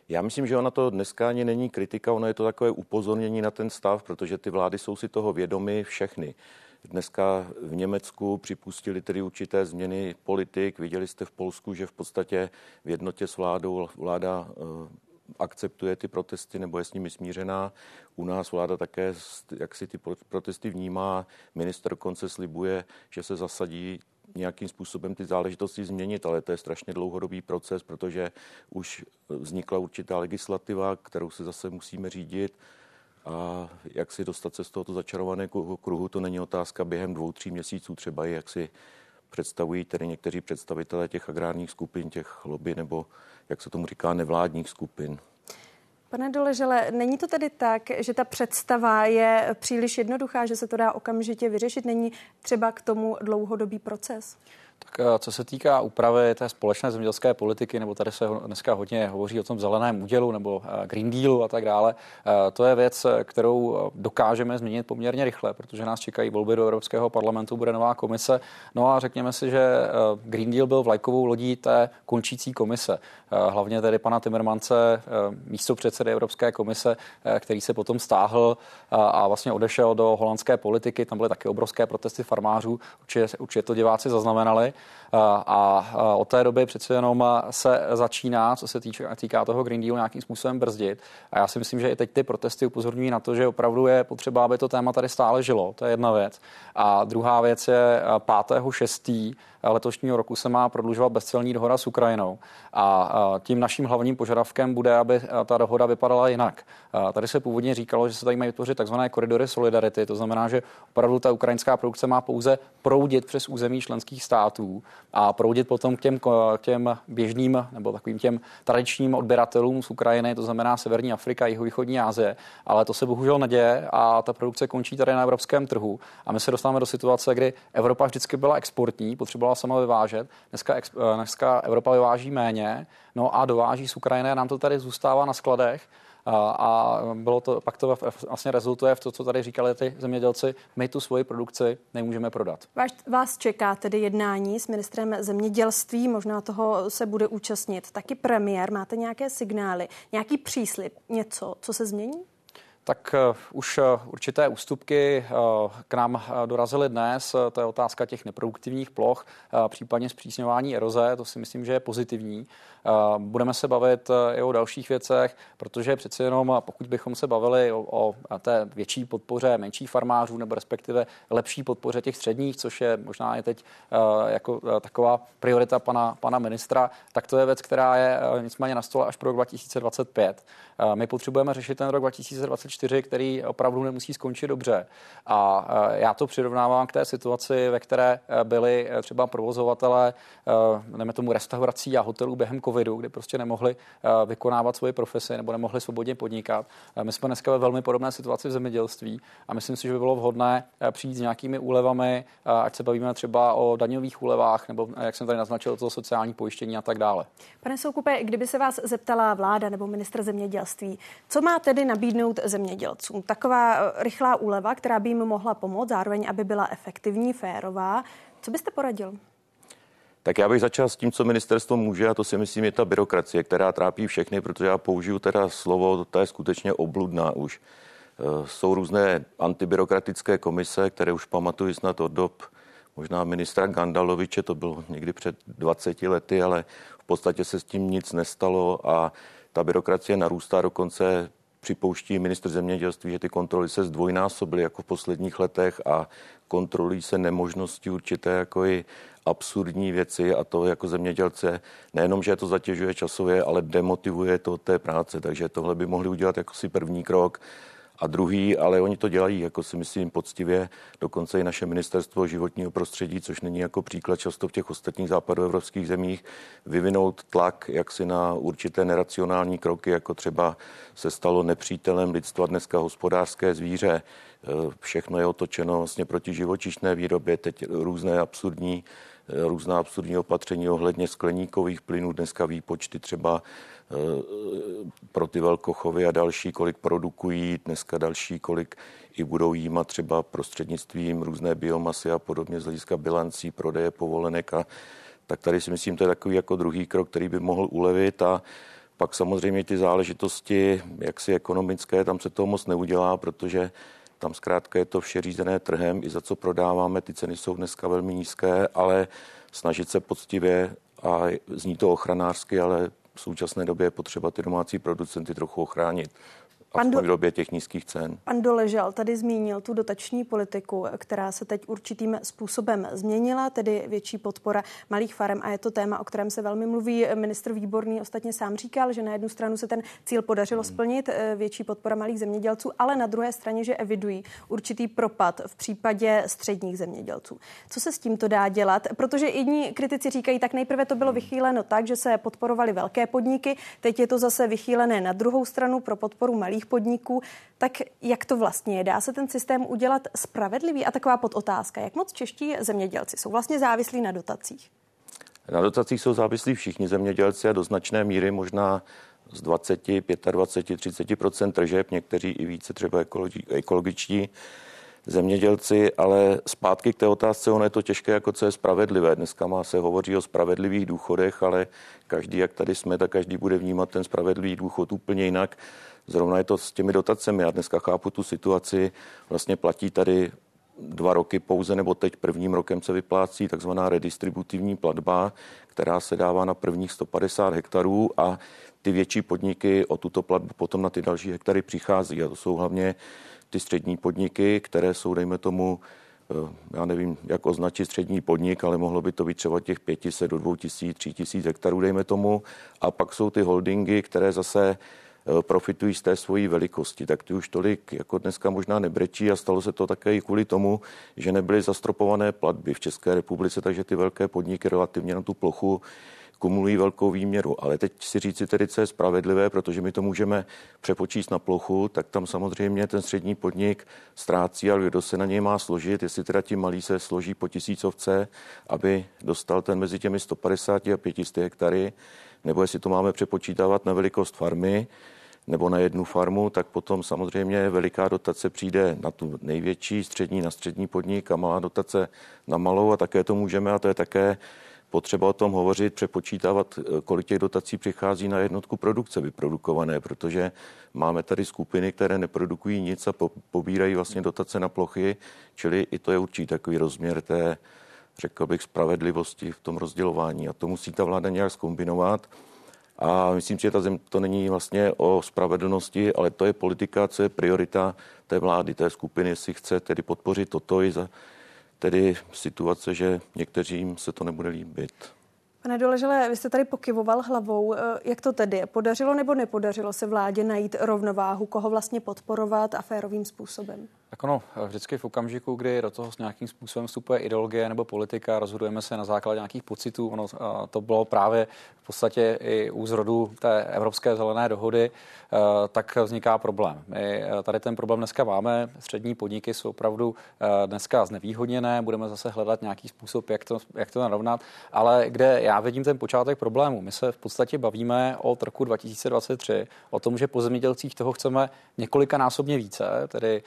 Já myslím, že ona to dneska ani není kritika, ono je to takové upozornění na ten stav, protože ty vlády jsou si toho vědomy všechny. Dneska v Německu připustili tedy určité změny politik. Viděli jste v Polsku, že v podstatě v jednotě s vládou vláda eh, akceptuje ty protesty nebo je s nimi smířená. U nás vláda také, jak si ty protesty vnímá, minister konce slibuje, že se zasadí nějakým způsobem ty záležitosti změnit, ale to je strašně dlouhodobý proces, protože už vznikla určitá legislativa, kterou se zase musíme řídit. A jak si dostat se z tohoto začarovaného kruhu, to není otázka během dvou, tří měsíců, třeba jak si představují tedy někteří představitelé těch agrárních skupin, těch lobby nebo, jak se tomu říká, nevládních skupin. Pane Doležele, není to tedy tak, že ta představa je příliš jednoduchá, že se to dá okamžitě vyřešit? Není třeba k tomu dlouhodobý proces? Tak eh, co se týká úpravy té společné zemědělské politiky, nebo tady se dneska hodně hovoří o tom zeleném údělu nebo eh, Green Dealu a tak dále, eh, to je věc, kterou dokážeme změnit poměrně rychle, protože nás čekají volby do Evropského parlamentu, bude nová komise. No a řekněme si, že Green Deal byl vlajkovou lodí té končící komise. Hlavně tedy pana Timmermance, místo předsedy Evropské komise, který se potom stáhl a vlastně odešel do holandské politiky. Tam byly také obrovské protesty farmářů, určitě, určitě to diváci zaznamenali. A od té doby přece jenom se začíná, co se týče, týká toho Green Dealu, nějakým způsobem brzdit. A já si myslím, že i teď ty protesty upozorňují na to, že opravdu je potřeba, aby to téma tady stále žilo. To je jedna věc. A druhá věc je 5.6 letošního roku se má prodlužovat bezcelní dohoda s Ukrajinou. A tím naším hlavním požadavkem bude, aby ta dohoda vypadala jinak. Tady se původně říkalo, že se tady mají vytvořit takzvané koridory solidarity, to znamená, že opravdu ta ukrajinská produkce má pouze proudit přes území členských států a proudit potom k těm, k těm běžným nebo takovým těm tradičním odběratelům z Ukrajiny, to znamená Severní Afrika, Jihovýchodní Asie, ale to se bohužel neděje a ta produkce končí tady na evropském trhu a my se dostáváme do situace, kdy Evropa vždycky byla exportní, potřebovala sama vyvážet, dneska, dneska Evropa vyváží méně, no a dováží z Ukrajiny a nám to tady zůstává na skladech a bylo to, pak to vlastně rezultuje v to, co tady říkali ty zemědělci, my tu svoji produkci nemůžeme prodat. Vás, vás čeká tedy jednání s ministrem zemědělství, možná toho se bude účastnit taky premiér. Máte nějaké signály, nějaký příslip, něco, co se změní? Tak uh, už uh, určité ústupky uh, k nám dorazily dnes. To je otázka těch neproduktivních ploch, případně zpřísňování eroze. To si myslím, že je pozitivní. Budeme se bavit i o dalších věcech, protože přeci jenom, pokud bychom se bavili o, o té větší podpoře menších farmářů nebo respektive lepší podpoře těch středních, což je možná je teď jako taková priorita pana, pana ministra, tak to je věc, která je nicméně na stole až pro rok 2025. My potřebujeme řešit ten rok 2024, který opravdu nemusí skončit dobře. A já to přirovnávám k té situaci, ve které byli třeba provozovatelé, jdeme tomu restaurací a hotelů během covidu, kdy prostě nemohli vykonávat svoji profesi nebo nemohli svobodně podnikat. My jsme dneska ve velmi podobné situaci v zemědělství a myslím si, že by bylo vhodné přijít s nějakými úlevami, ať se bavíme třeba o daňových úlevách nebo, jak jsem tady naznačil, to sociální pojištění a tak dále. Pane Soukupe, kdyby se vás zeptala vláda nebo ministr zemědělství, zemědělství. Co má tedy nabídnout zemědělcům? Taková eh, rychlá úleva, která by jim mohla pomoct, zároveň aby byla efektivní, férová. Co byste poradil? Tak já bych začal s tím, co ministerstvo může, a to si myslím je ta byrokracie, která trápí všechny, protože já použiju teda slovo, to je skutečně obludná už. Eh, jsou různé antibyrokratické komise, které už pamatují snad od dob možná ministra Gandaloviče, to bylo někdy před 20 lety, ale v podstatě se s tím nic nestalo a ta byrokracie narůstá, dokonce připouští ministr zemědělství, že ty kontroly se zdvojnásobily jako v posledních letech a kontrolují se nemožnosti určité jako i absurdní věci a to jako zemědělce nejenom, že to zatěžuje časově, ale demotivuje to té práce, takže tohle by mohli udělat jako si první krok. A druhý, ale oni to dělají, jako si myslím, poctivě, dokonce i naše ministerstvo životního prostředí, což není jako příklad často v těch ostatních západoevropských zemích, vyvinout tlak jaksi na určité neracionální kroky, jako třeba se stalo nepřítelem lidstva dneska hospodářské zvíře. E, všechno je otočeno vlastně proti živočišné výrobě, teď různé absurdní různá absurdní opatření ohledně skleníkových plynů, dneska výpočty třeba pro ty velkochovy a další, kolik produkují, dneska další, kolik i budou jímat třeba prostřednictvím různé biomasy a podobně z hlediska bilancí, prodeje povolenek a tak tady si myslím, to je takový jako druhý krok, který by mohl ulevit a pak samozřejmě ty záležitosti jaksi ekonomické, tam se toho moc neudělá, protože tam zkrátka je to vše řízené trhem, i za co prodáváme, ty ceny jsou dneska velmi nízké, ale snažit se poctivě a zní to ochranářsky, ale v současné době je potřeba ty domácí producenty trochu ochránit pan do... v době těch nízkých cen. Pan Doležal tady zmínil tu dotační politiku, která se teď určitým způsobem změnila, tedy větší podpora malých farem a je to téma, o kterém se velmi mluví. Ministr Výborný ostatně sám říkal, že na jednu stranu se ten cíl podařilo hmm. splnit, eh, větší podpora malých zemědělců, ale na druhé straně, že evidují určitý propad v případě středních zemědělců. Co se s tímto dá dělat? Protože jedni kritici říkají, tak nejprve to bylo hmm. vychýleno tak, že se podporovaly velké podniky, teď je to zase vychýlené na druhou stranu pro podporu malých podniků, tak jak to vlastně je? Dá se ten systém udělat spravedlivý? A taková podotázka, jak moc čeští zemědělci jsou vlastně závislí na dotacích? Na dotacích jsou závislí všichni zemědělci a do značné míry možná z 20, 25, 30% tržeb, někteří i více třeba ekologičtí zemědělci, ale zpátky k té otázce, ono je to těžké, jako co je spravedlivé. Dneska má se hovoří o spravedlivých důchodech, ale každý, jak tady jsme, tak každý bude vnímat ten spravedlivý důchod úplně jinak. Zrovna je to s těmi dotacemi. Já dneska chápu tu situaci. Vlastně platí tady dva roky pouze, nebo teď prvním rokem se vyplácí takzvaná redistributivní platba, která se dává na prvních 150 hektarů a ty větší podniky o tuto platbu potom na ty další hektary přichází. A to jsou hlavně ty střední podniky, které jsou, dejme tomu, eh, já nevím, jak označit střední podnik, ale mohlo by to být třeba těch 500 do 2000, 3000 hektarů, dejme tomu. A pak jsou ty holdingy, které zase Eh, profitují z té svojí velikosti, tak ty už tolik jako dneska možná nebrečí a stalo se to také i kvůli tomu, že nebyly zastropované platby v České republice, takže ty velké podniky relativně na tu plochu kumulují velkou výměru. Ale teď si říci tedy, co je spravedlivé, protože my to můžeme přepočíst na plochu, tak tam samozřejmě ten střední podnik ztrácí, ale kdo se na něj má složit, jestli teda ti malí se složí po tisícovce, aby dostal ten mezi těmi 150 a 500 hektary, nebo jestli to máme přepočítávat na velikost farmy, nebo na jednu farmu, tak potom samozřejmě veliká dotace přijde na tu největší, střední na střední podnik a malá dotace na malou a také to můžeme a to je také potřeba o tom hovořit, přepočítávat, kolik těch dotací přichází na jednotku produkce vyprodukované, protože máme tady skupiny, které neprodukují nic a po, pobírají vlastně dotace na plochy, čili i to je určitý takový rozměr té, řekl bych, spravedlivosti v tom rozdělování a to musí ta vláda nějak zkombinovat. A myslím že ta zem to není vlastně o spravedlnosti, ale to je politika, co je priorita té vlády, té skupiny, jestli chce tedy podpořit toto i za tedy situace, že některým se to nebude líbit. Pane Doležele, vy jste tady pokyvoval hlavou. Eh, jak to tedy? Podařilo nebo nepodařilo se vládě najít rovnováhu, koho vlastně podporovat a férovým způsobem? Tak ono, vždycky v okamžiku, kdy do toho s nějakým způsobem vstupuje ideologie nebo politika, rozhodujeme se na základě nějakých pocitů. Ono, to bylo právě v podstatě i u zrodu té Evropské zelené dohody, tak vzniká problém. My tady ten problém dneska máme. Střední podniky jsou opravdu dneska znevýhodněné, budeme zase hledat nějaký způsob, jak to, jak to narovnat, ale kde já vidím ten počátek problému. My se v podstatě bavíme od roku 2023 o tom, že po zemědělcích toho chceme několikanásobně více, tedy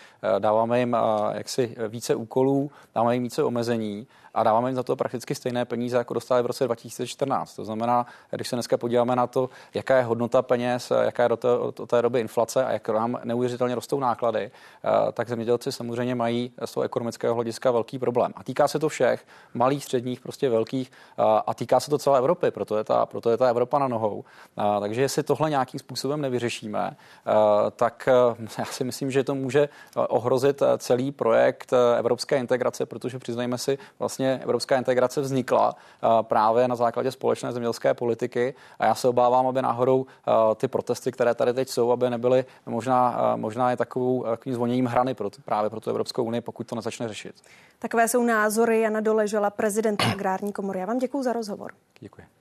dáváme jim jaksi více úkolů, dáváme jim více omezení a dáváme jim za to prakticky stejné peníze, jako dostali v roce 2014. To znamená, když se dneska podíváme na to, jaká je hodnota peněz, jaká je do té, do té doby inflace a jak nám neuvěřitelně rostou náklady, tak zemědělci samozřejmě mají z toho ekonomického hlediska velký problém. A týká se to všech, malých, středních, prostě velkých a týká se to celé Evropy, proto je ta, proto je ta Evropa na nohou. Takže jestli tohle nějakým způsobem nevyřešíme, tak já si myslím, že to může ohrozit celý projekt evropské integrace, protože přiznejme si, vlastně evropská integrace vznikla právě na základě společné zemědělské politiky a já se obávám, aby náhodou ty protesty, které tady teď jsou, aby nebyly možná, možná je takovou, takovým zvoněním hrany pro, právě pro tu Evropskou unii, pokud to nezačne řešit. Takové jsou názory Jana Doležela, prezidenta Agrární komory. Já vám děkuji za rozhovor. Děkuji.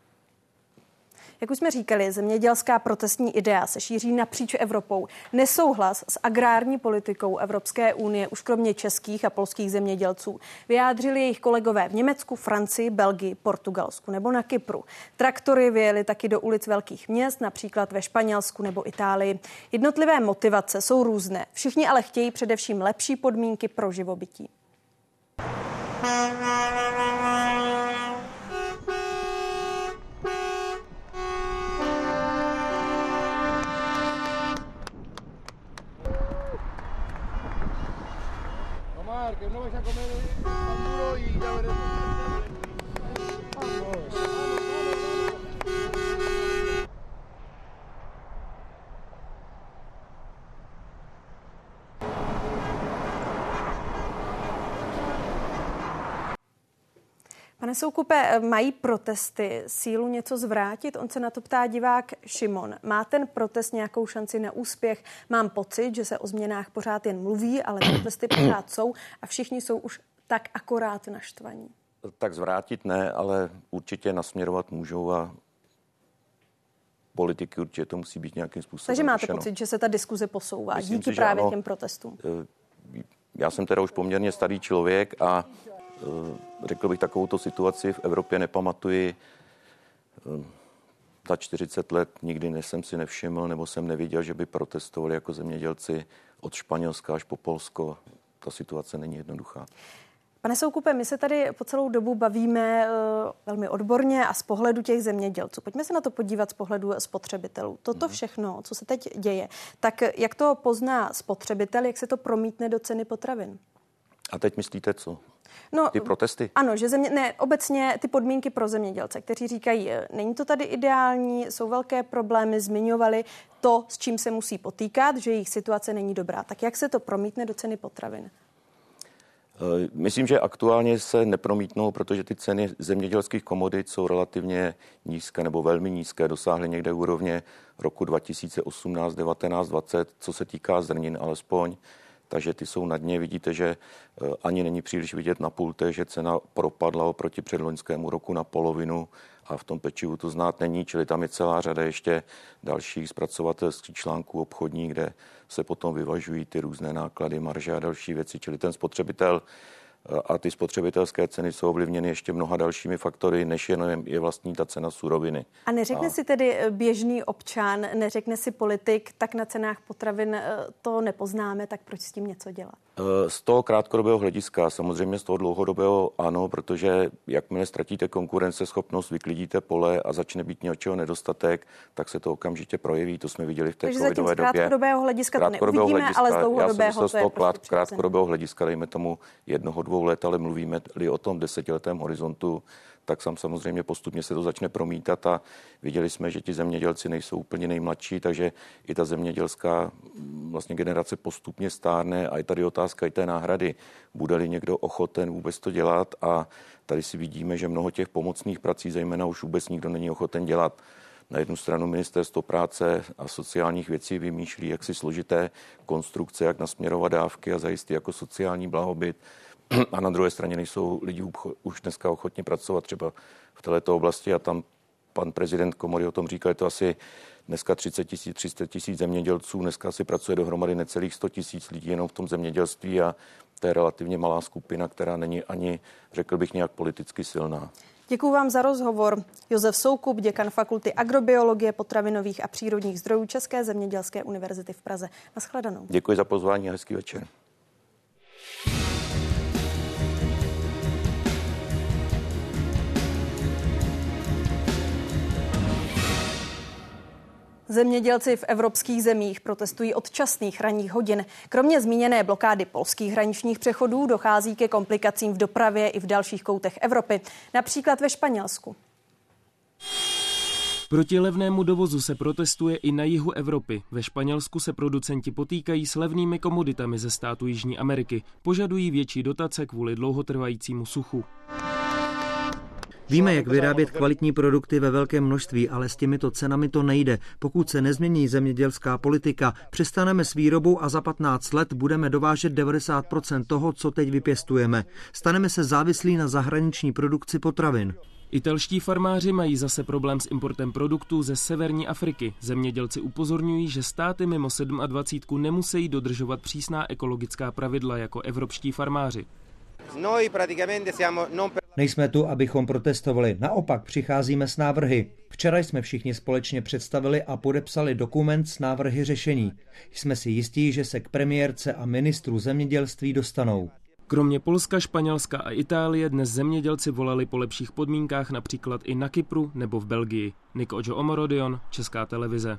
Jak už jsme říkali, zemědělská protestní idea se šíří napříč Evropou. Nesouhlas s agrární politikou Evropské unie už kromě českých a polských zemědělců vyjádřili jejich kolegové v Německu, Francii, Belgii, Portugalsku nebo na Kypru. Traktory vyjeli taky do ulic velkých měst, například ve Španělsku nebo Itálii. Jednotlivé motivace jsou různé. Všichni ale chtějí především lepší podmínky pro živobytí. Que no vais a comer pan duro y ya veremos. Pane Soukupe, mají protesty sílu něco zvrátit? On se na to ptá divák Šimon. Má ten protest nějakou šanci na úspěch? Mám pocit, že se o změnách pořád jen mluví, ale protesty pořád jsou a všichni jsou už tak akorát naštvaní. Tak zvrátit ne, ale určitě nasměrovat můžou a politiky určitě to musí být nějakým způsobem. Takže máte řešeno. pocit, že se ta diskuze posouvá Myslím díky si, právě ano. těm protestům? Eh, Já jsem teda už poměrně starý člověk a eh, řekl bych takovouto situaci v Evropě nepamatuji eh, za 40 let nikdy jsem si nevšiml nebo jsem neviděl, že by protestovali jako zemědělci od Španělska až po Polsko. Ta situace není jednoduchá. Pane Soukupe, my se tady po celou dobu bavíme uh, velmi odborně a z pohledu těch zemědělců. Pojďme se na to podívat z pohledu spotřebitelů. Toto Mhm. všechno, co se teď děje, tak jak to pozná spotřebitel, jak se to promítne do ceny potravin? A teď myslíte co? No, Ty protesty? Ano, že země, ne, obecně ty podmínky pro zemědělce, kteří říkají, eh, není to tady ideální, jsou velké problémy, zmiňovali to, s čím se musí potýkat, že jejich situace není dobrá. Tak jak se to promítne do ceny potravin? Eh, Myslím, že aktuálně se nepromítnou, protože ty ceny zemědělských komodit jsou relativně nízké nebo velmi nízké. Dosáhly někde úrovně roku 2018, 19, 20, co se týká zrnin alespoň. Takže ty jsou na dně. Vidíte, že eh, ani není příliš vidět na pulte, že cena propadla oproti předloňskému roku na polovinu a v tom pečivu to znát není, čili tam je celá řada ještě dalších zpracovatelských článků obchodní, kde se potom vyvažují ty různé náklady, marže a další věci, čili ten spotřebitel a ty spotřebitelské ceny jsou ovlivněny ještě mnoha dalšími faktory, než jenom je vlastní ta cena suroviny. A neřekne a... si tedy eh, běžný občan, neřekne si politik, tak na cenách potravin eh, to nepoznáme, tak proč s tím něco dělat? Eh, Z toho krátkodobého hlediska, samozřejmě z toho dlouhodobého ano, protože jakmile ztratíte konkurenceschopnost, vyklidíte pole a začne být něčeho nedostatek, tak se to okamžitě projeví. To jsme viděli v té Takže zatím covidové z době. krátkodobého hlediska to neuvidíme, ale z já dlouhodobého myslel to z je toho prostě krát, krátkodobého hlediska, dejme tomu jednoho, dvou let, ale mluvíme-li o tom desetiletém horizontu, tak sam samozřejmě postupně se to začne promítat a viděli jsme, že ti zemědělci nejsou úplně nejmladší, takže i ta zemědělská mm, vlastně generace postupně stárne a je tady otázka i té náhrady. Bude-li někdo ochoten vůbec to dělat a tady si vidíme, že mnoho těch pomocných prací, zejména už vůbec nikdo není ochoten dělat. Na jednu stranu ministerstvo práce a sociálních věcí vymýšlí jaksi složité konstrukce, jak nasměrovat dávky a zajistit jako sociální blahobyt a na druhé straně nejsou lidi už dneska ochotni pracovat třeba v této oblasti a tam pan prezident Komory o tom říkal, je to asi dneska 30 tisíc, 300 tisíc zemědělců, dneska si pracuje dohromady necelých 100 tisíc lidí jenom v tom zemědělství a to je relativně malá skupina, která není ani, řekl bych, nějak politicky silná. Děkuji vám za rozhovor. Josef Soukup, děkan Fakulty agrobiologie, potravinových a přírodních zdrojů České zemědělské univerzity v Praze. Naschledanou. Děkuji za pozvání a hezký večer. Zemědělci v evropských zemích protestují od časných ranních hodin. Kromě zmíněné blokády polských hraničních přechodů dochází ke komplikacím v dopravě i v dalších koutech Evropy, například ve Španělsku. Proti levnému dovozu se protestuje i na jihu Evropy. Ve Španělsku se producenti potýkají s levnými komoditami ze státu Jižní Ameriky. Požadují větší dotace kvůli dlouhotrvajícímu suchu. Víme, jak vyrábět kvalitní produkty ve velkém množství, ale s těmito cenami to nejde. Pokud se nezmění zemědělská politika, přestaneme s výrobou a za 15 let budeme dovážet 90% toho, co teď vypěstujeme. Staneme se závislí na zahraniční produkci potravin. Italští farmáři mají zase problém s importem produktů ze severní Afriky. Zemědělci upozorňují, že státy mimo 27 nemusí dodržovat přísná ekologická pravidla jako evropští farmáři. Nejsme tu, abychom protestovali, naopak přicházíme s návrhy. Včera jsme všichni společně představili a podepsali dokument s návrhy řešení. Jsme si jistí, že se k premiérce a ministru zemědělství dostanou. Kromě Polska, Španělska a Itálie dnes zemědělci volali po lepších podmínkách například i na Kypru nebo v Belgii. Nik Ojo Omorodion, Česká televize.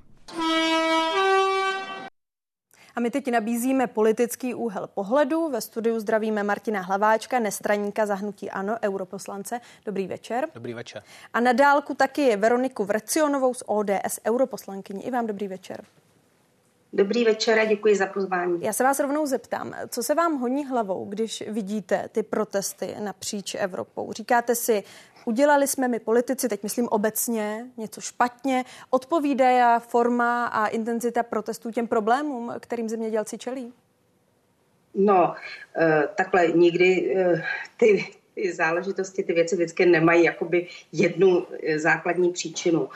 A my teď nabízíme politický úhel pohledu. Ve studiu zdravíme Martina Hlaváčka, nestraníka zahnutí Ano, europoslance. Dobrý večer. Dobrý večer. A na dálku taky Veroniku Vrecionovou z ODS, europoslankyni. I vám dobrý večer. Dobrý večer a děkuji za pozvání. Já se vás rovnou zeptám, co se vám honí hlavou, když vidíte ty protesty napříč Evropou? Říkáte si, udělali jsme my politici, teď myslím obecně, něco špatně, odpovídá forma a intenzita protestů těm problémům, kterým zemědělci čelí? No, eh, takhle nikdy eh, ty, ty záležitosti, ty věci vždycky nemají jakoby jednu eh, základní příčinu.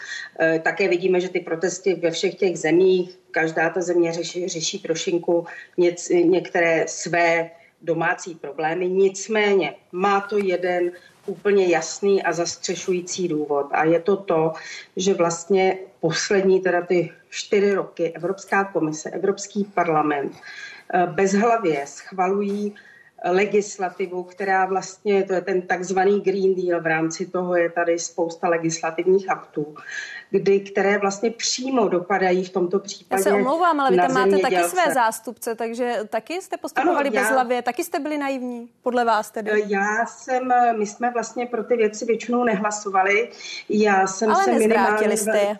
Také vidíme, že ty protesty ve všech těch zemích, každá ta země řeší, řeší trošinku něc, některé své domácí problémy, nicméně má to jeden úplně jasný a zastřešující důvod. A je to to, že vlastně poslední teda ty čtyři roky Evropská komise, Evropský parlament eh, bezhlavě schvalují legislativu, která vlastně, to je ten takzvaný Green Deal, v rámci toho je tady spousta legislativních aktů, kdy, které vlastně přímo dopadají v tomto případě. Já se omlouvám, ale vy tam máte taky své zástupce, takže taky jste postupovali ano, já, bezhlavě, taky jste byli naivní, podle vás tedy. Eh, já jsem, my jsme vlastně pro ty věci většinou nehlasovali. Já jsem ale se minimálně... jste je.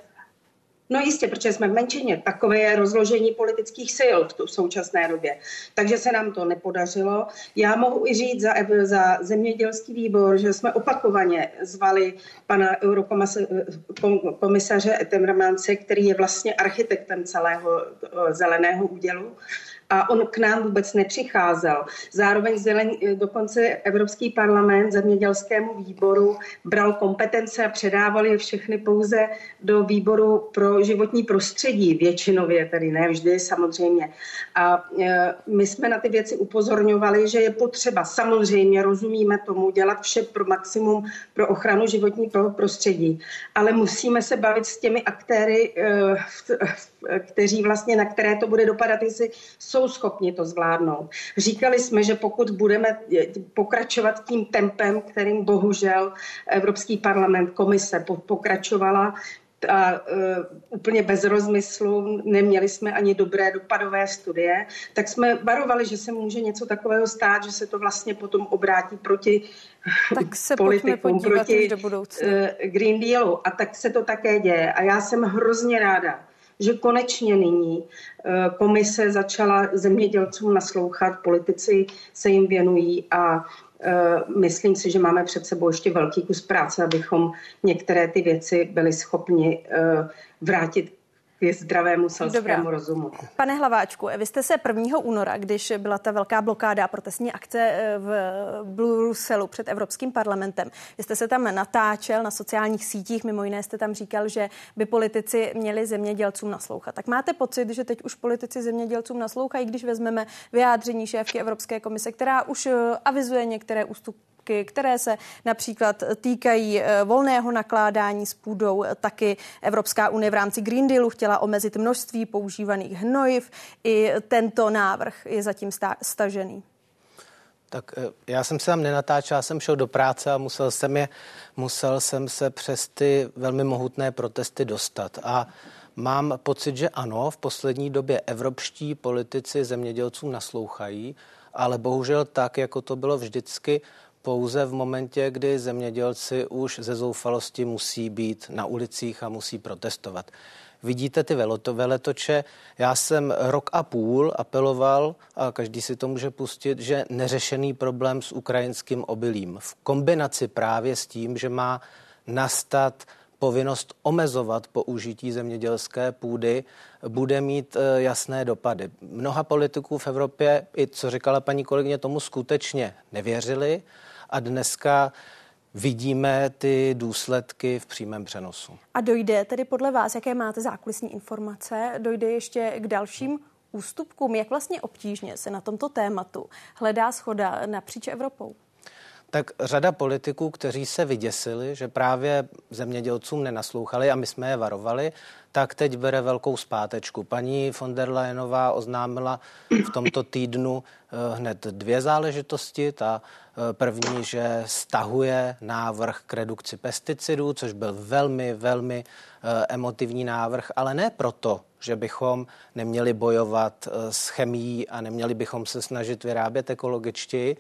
No jistě, protože jsme v menšině. Takové je rozložení politických sil v, tu, současné době. Takže se nám to nepodařilo. Já mohu i říct za, za zemědělský výbor, že jsme opakovaně zvali pana eurokomisaře Timmermanse, který je vlastně architektem celého eh, zeleného údělu a on k nám vůbec nepřicházel. Zároveň zelen, dokonce Evropský parlament zemědělskému výboru bral kompetence a předával je všechny pouze do výboru pro životní prostředí, většinově, tedy ne vždy samozřejmě. A e, my jsme na ty věci upozorňovali, že je potřeba, samozřejmě rozumíme tomu, dělat vše pro maximum pro ochranu životního prostředí, ale musíme se bavit s těmi aktéry, e, kteří vlastně, na které to bude dopadat, jestli jsou schopni to zvládnout. Říkali jsme, že pokud budeme pokračovat tím tempem, kterým bohužel Evropský parlament komise pokračovala, a uh, úplně bez rozmyslu, neměli jsme ani dobré dopadové studie, tak jsme varovali, že se může něco takového stát, že se to vlastně potom obrátí proti tak se politikům, proti do budoucna. Uh, Green Dealu. A tak se to také děje. A já jsem hrozně ráda, že konečně nyní eh, komise začala zemědělcům naslouchat, politici se jim věnují a eh, myslím si, že máme před sebou ještě velký kus práce, abychom některé ty věci byli schopni eh, vrátit je zdravému selskému Dobrá. rozumu. Pane Hlaváčku, vy jste se 1. února, když byla ta velká blokáda a protestní akce eh, v Bruselu před Evropským parlamentem, vy jste se tam natáčel na sociálních sítích, mimo jiné jste tam říkal, že by politici měli zemědělcům naslouchat. Tak máte pocit, že teď už politici zemědělcům naslouchají, když vezmeme vyjádření šéfky Evropské komise, která už eh, avizuje některé ústupky prvky, které se například týkají eh, volného nakládání s půdou. Taky Evropská unie v rámci Green Dealu chtěla omezit množství používaných hnojiv. I tento návrh je zatím stažený. Tak eh, já jsem se tam nenatáčel, jsem šel do práce a musel jsem, je, musel jsem se přes ty velmi mohutné protesty dostat. A Mám pocit, že ano, v poslední době evropští politici zemědělcům naslouchají, ale bohužel tak, jako to bylo vždycky, pouze v momentě, kdy zemědělci už ze zoufalosti musí být na ulicích a musí protestovat. Vidíte ty veletoče. Já jsem rok a půl apeloval, a každý si to může pustit, že neřešený problém s ukrajinským obilím v kombinaci právě s tím, že má nastat povinnost omezovat použití zemědělské půdy bude mít eh, jasné dopady. Mnoha politiků v Evropě, i co říkala paní kolegyně, tomu skutečně nevěřili a dneska vidíme ty důsledky v přímém přenosu. A dojde tedy podle vás, jaké máte zákulisní informace, dojde ještě k dalším ústupkům? Jak vlastně obtížně se na tomto tématu hledá schoda napříč Evropou? Tak řada politiků, kteří se vyděsili, že právě zemědělcům nenaslouchali a my jsme je varovali, tak teď bere velkou zpátečku. Paní von der Leyenová oznámila v tomto týdnu eh, hned dvě záležitosti. Ta eh, první, že stahuje návrh k redukci pesticidů, což byl velmi, velmi eh, emotivní návrh, ale ne proto, že bychom neměli bojovat s chemií a neměli bychom se snažit vyrábět ekologičtěji,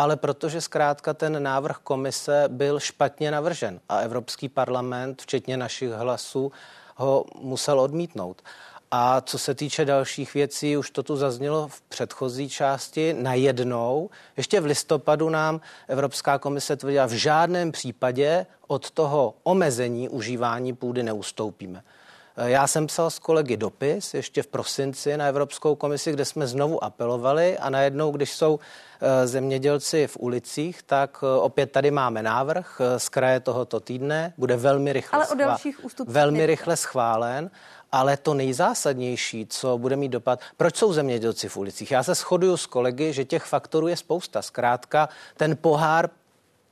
ale protože zkrátka ten návrh komise byl špatně navržen a Evropský parlament, včetně našich hlasů, ho musel odmítnout. A co se týče dalších věcí, už to tu zaznělo v předchozí části, najednou, ještě v listopadu nám Evropská komise tvrdila, v žádném případě od toho omezení užívání půdy neustoupíme. Já jsem psal s kolegy dopis ještě v prosinci na Evropskou komisi, kde jsme znovu apelovali a najednou, když jsou eh, zemědělci v ulicích, tak eh, opět tady máme návrh eh, z kraje tohoto týdne, bude velmi rychle, Ale o dalších velmi rychle schválen. Ale to nejzásadnější, co bude mít dopad, proč jsou zemědělci v ulicích? Já se shoduju s kolegy, že těch faktorů je spousta. Zkrátka ten pohár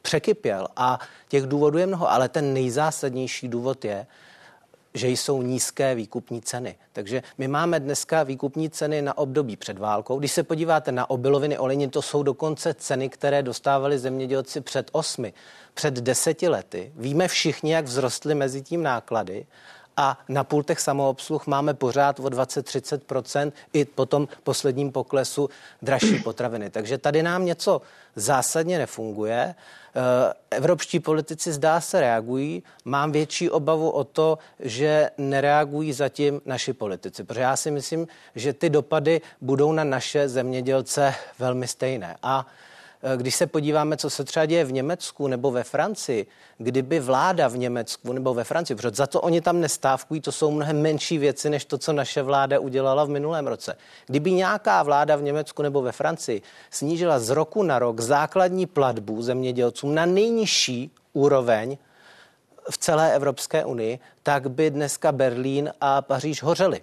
překypěl a těch důvodů je mnoho, ale ten nejzásadnější důvod je, že jsou nízké výkupní ceny. Takže my máme dneska výkupní ceny na období před válkou. Když se podíváte na obiloviny, olejnin, to jsou dokonce ceny, které dostávali zemědělci před osmi, před deseti lety. Víme všichni, jak vzrostly mezi tím náklady a na pultech samoobsluh máme pořád o 20-30% i po tom posledním poklesu dražší potraviny. Takže tady nám něco zásadně nefunguje. Eh, evropští politici zdá se reagují. Mám větší obavu o to, že nereagují zatím naši politici, protože já si myslím, že ty dopady budou na naše zemědělce velmi stejné. A když se podíváme, co se třeba děje v Německu nebo ve Francii, kdyby vláda v Německu nebo ve Francii, protože za to oni tam nestávkují, to jsou mnohem menší věci, než to, co naše vláda udělala v minulém roce. Kdyby nějaká vláda v Německu nebo ve Francii snížila z roku na rok základní platbu zemědělcům na nejnižší úroveň v celé Evropské unii, tak by dneska Berlín a Paříž hořely.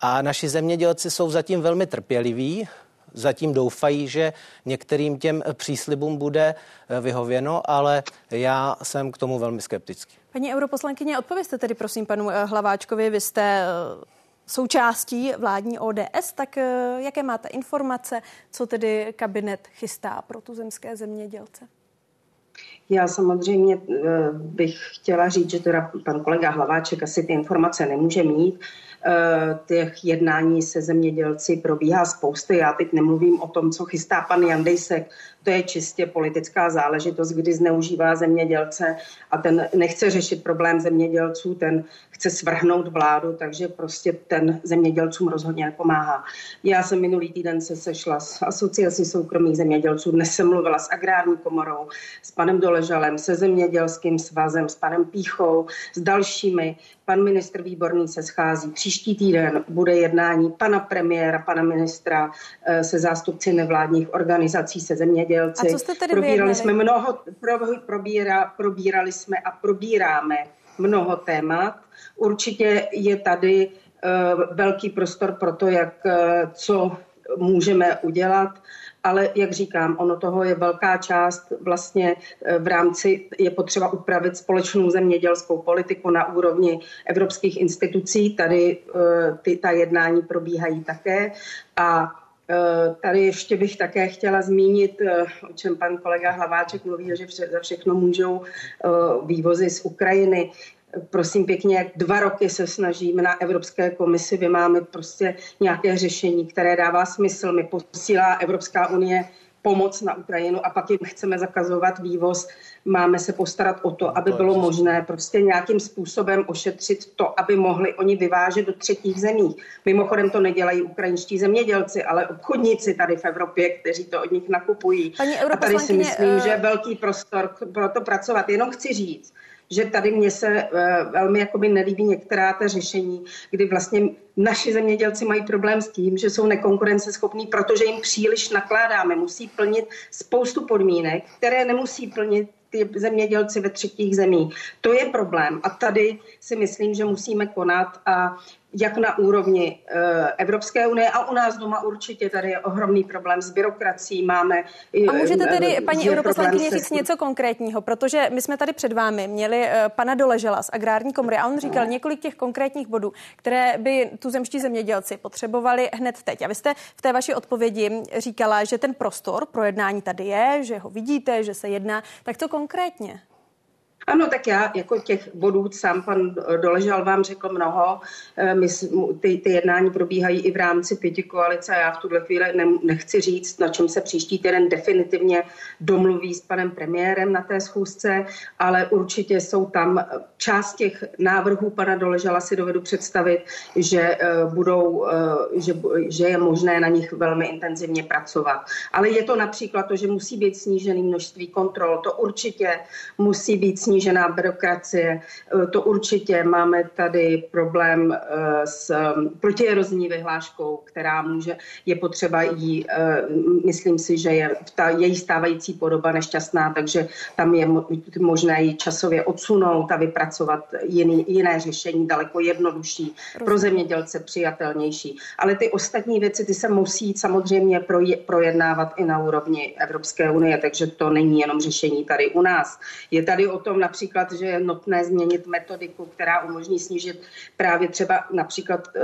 A naši zemědělci jsou zatím velmi trpěliví, zatím doufají, že některým těm příslibům bude eh, vyhověno, ale já jsem k tomu velmi skeptický. Paní europoslankyně, odpověste tedy prosím panu eh, Hlaváčkovi, vy jste eh, součástí vládní ODS, tak jaké máte informace, co tedy kabinet chystá pro tuzemské zemědělce? Já samozřejmě bych chtěla říct, že teda pan kolega Hlaváček asi ty informace nemůže mít, Eh, těch jednání se zemědělci probíhá spousty. Já teď nemluvím o tom, co chystá pan Jandejsek. To je čistě politická záležitost, kdy zneužívá zemědělce a ten nechce řešit problém zemědělců, ten chce svrhnout vládu, takže prostě ten zemědělcům rozhodně nepomáhá. Já jsem minulý týden se sešla s asociací soukromých zemědělců, dnes jsem mluvila s agrární komorou, s panem Doležalem, se zemědělským svazem, s panem Píchou, s dalšími. Pan ministr Výborný se schází. Příští týden bude jednání pana premiéra, pana ministra eh, se zástupci nevládních organizací, se zemědělci. A co jste tedy probírali vyjednali? jsme mnoho, probíra, probírali jsme a probíráme mnoho témat. Určitě je tady uh, velký prostor pro to, jak, uh, co můžeme udělat ale jak říkám, ono toho je velká část vlastně eh, v rámci, je potřeba upravit společnou zemědělskou politiku na úrovni evropských institucí. Tady ty, ta jednání probíhají také a Tady ještě bych také chtěla zmínit, o čem pan kolega Hlaváček mluví, že za všechno můžou vývozy z Ukrajiny. Prosím pěkně, dva roky se snažíme na Evropské komisi vymámit prostě nějaké řešení, které dává smysl. My posílá Evropská unie pomoc na Ukrajinu a pak jim chceme zakazovat vývoz. Máme se postarat o to, aby bylo možné prostě nějakým způsobem ošetřit to, aby mohli oni vyvážet do třetích zemí. Mimochodem to nedělají ukrajinští zemědělci, ale obchodníci tady v Evropě, kteří to od nich nakupují. Paní a tady si myslím, uh... že je velký prostor pro to pracovat. Jenom chci říct, že tady mně se uh, velmi jakoby nelíbí některá ta řešení, kdy vlastně naši zemědělci mají problém s tím, že jsou nekonkurenceschopní, protože jim příliš nakládáme. Musí plnit spoustu podmínek, které nemusí plnit ty zemědělci ve třetích zemích. To je problém a tady si myslím, že musíme konat a jak na úrovni eh, Evropské unie a u nás doma určitě tady je ohromný problém s byrokracií. Máme a můžete tedy, paní europoslankyně, říct něco konkrétního, protože my jsme tady před vámi měli eh, pana Doležela z Agrární komory a on říkal několik těch konkrétních bodů, které by tu zemští zemědělci potřebovali hned teď. A vy jste v té vaší odpovědi říkala, že ten prostor pro jednání tady je, že ho vidíte, že se jedná. Tak to konkrétně? Ano, tak já jako těch bodů sám pan Doležal vám řekl mnoho. Eh, my, ty, ty jednání probíhají i v rámci pěti koalice a já v tuhle chvíli ne, nechci říct, na čem se příští týden definitivně domluví s panem premiérem na té schůzce, ale určitě jsou tam část těch návrhů pana Doležala si dovedu představit, že, eh, budou, eh, že, že je možné na nich velmi intenzivně pracovat. Ale je to například to, že musí být snížený množství kontrol, to určitě musí být snížený snížená byrokracie. Eh, to určitě máme tady problém eh, s mm, protierozní vyhláškou, která může, je potřeba jí, eh, myslím si, že je ta její stávající podoba nešťastná, takže tam je možné ji časově odsunout a vypracovat jiný, jiné řešení, daleko jednodušší, pro zemědělce přijatelnější. Ale ty ostatní věci, ty se musí samozřejmě projednávat i na úrovni Evropské unie, takže to není jenom řešení tady u nás. Je tady o tom například, že je nutné změnit metodiku, která umožní snížit právě třeba například eh,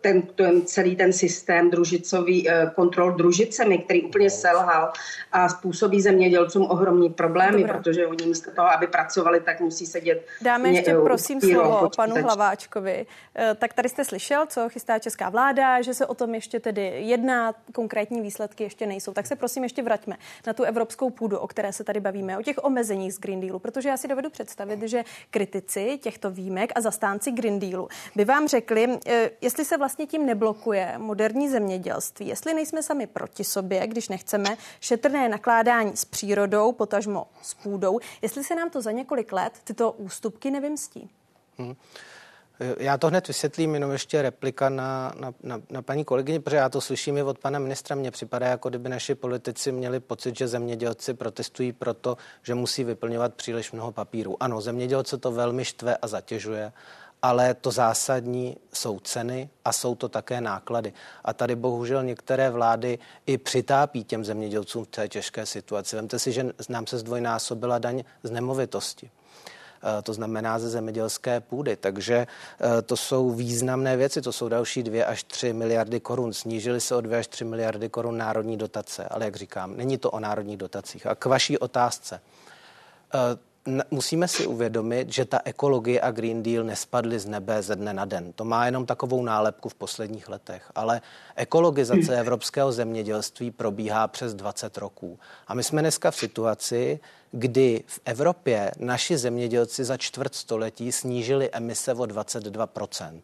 ten, ten celý ten systém družicový eh, kontrol družicemi, který úplně selhal a způsobí zemědělcům ohromní problémy, Dobrá. protože oni místo toho, aby pracovali, tak musí sedět. Dáme ještě prosím slovo panu Hlaváčkovi. Eh, tak tady jste slyšel, co chystá česká vláda, že se o tom ještě tedy jedná, konkrétní výsledky ještě nejsou. Tak se prosím ještě vraťme na tu evropskou půdu, o které se tady bavíme, o těch omezeních z Green Dealu, protože já si dovedu představit, že kritici těchto výjimek a zastánci Green Dealu by vám řekli, eh, jestli se vlastně tím neblokuje moderní zemědělství, jestli nejsme sami proti sobě, když nechceme šetrné nakládání s přírodou, potažmo s půdou, jestli se nám to za několik let tyto ústupky nevymstí. Hmm. Já to hned vysvětlím, jenom ještě replika na, na, na, na paní kolegyni, protože já to slyším i od pana ministra. Mně připadá, jako kdyby naši politici měli pocit, že zemědělci protestují proto, že musí vyplňovat příliš mnoho papíru. Ano, zemědělce to velmi štve a zatěžuje, ale to zásadní jsou ceny a jsou to také náklady. A tady bohužel některé vlády i přitápí těm zemědělcům v té těžké situaci. Vemte si, že nám se zdvojnásobila daň z nemovitosti. Eh, to znamená ze zemědělské půdy. Takže eh, to jsou významné věci, to jsou další 2 až 3 miliardy korun. Snížily se o 2 až 3 miliardy korun národní dotace, ale jak říkám, není to o národních dotacích. A k vaší otázce eh, musíme si uvědomit, že ta ekologie a Green Deal nespadly z nebe ze dne na den. To má jenom takovou nálepku v posledních letech, ale ekologizace evropského zemědělství probíhá přes 20 roků. A my jsme dneska v situaci, kdy v Evropě naši zemědělci za čtvrt století snížili emise o 22%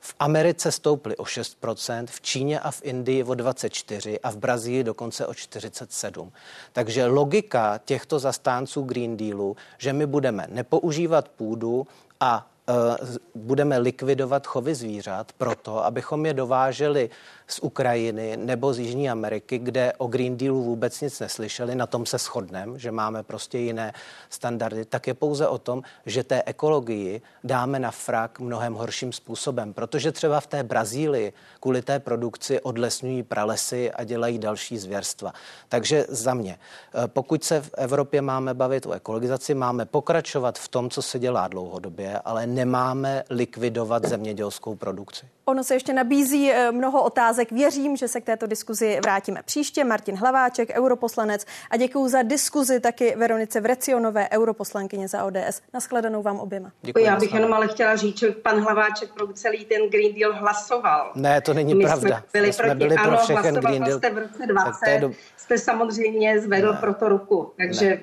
v Americe stouply o 6%, v Číně a v Indii o 24% a v Brazílii dokonce o 47%. Takže logika těchto zastánců Green Dealu, že my budeme nepoužívat půdu a Eh, budeme likvidovat chovy zvířat proto, abychom je dováželi z Ukrajiny nebo z Jižní Ameriky, kde o Green Dealu vůbec nic neslyšeli, na tom se shodneme, že máme prostě jiné standardy, tak je pouze o tom, že té ekologii dáme na frak mnohem horším způsobem, protože třeba v té Brazílii kvůli té produkci odlesňují pralesy a dělají další zvěrstva. Takže za mě, eh, pokud se v Evropě máme bavit o ekologizaci, máme pokračovat v tom, co se dělá dlouhodobě, ale nemáme likvidovat zemědělskou produkci. Ono se ještě nabízí eh, mnoho otázek. Věřím, že se k této diskuzi vrátíme příště. Martin Hlaváček, europoslanec a děkuji za diskuzi taky Veronice Vrecionové, europoslankyně za ODS. Naschledanou vám oběma. Děkuji, Já bych jenom ale chtěla říct, že pan Hlaváček pro celý ten Green Deal hlasoval. Ne, to není My pravda. Jsme byli, jsme proti, byli pro ano, všechen Green Deal. jste v roce 20, do... jste samozřejmě zvedl ne. pro to ruku. Takže ne.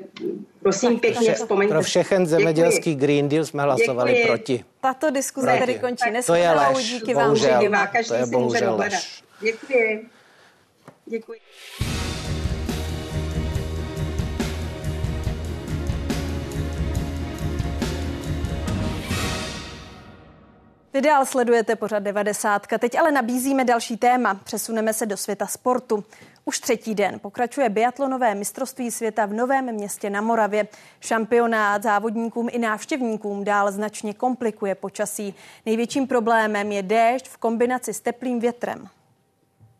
prosím pěkně, vzpomeňte. Pro všechen zemědělský Děkuji. Green Deal jsme hlasovali Děkuji. proti. Tato diskuze proti. tady končí. To je lež. Díky bohužel. vám. Živá. Každý to je si může bohužel dohledat. lež. Děkuji. Děkuji. Vy dál sledujete pořad 90. Teď ale nabízíme další téma. Přesuneme se do světa sportu. Už třetí den pokračuje biatlonové mistrovství světa v Novém městě na Moravě. Šampionát závodníkům i návštěvníkům dál značně komplikuje počasí. Největším problémem je déšť v kombinaci s teplým větrem.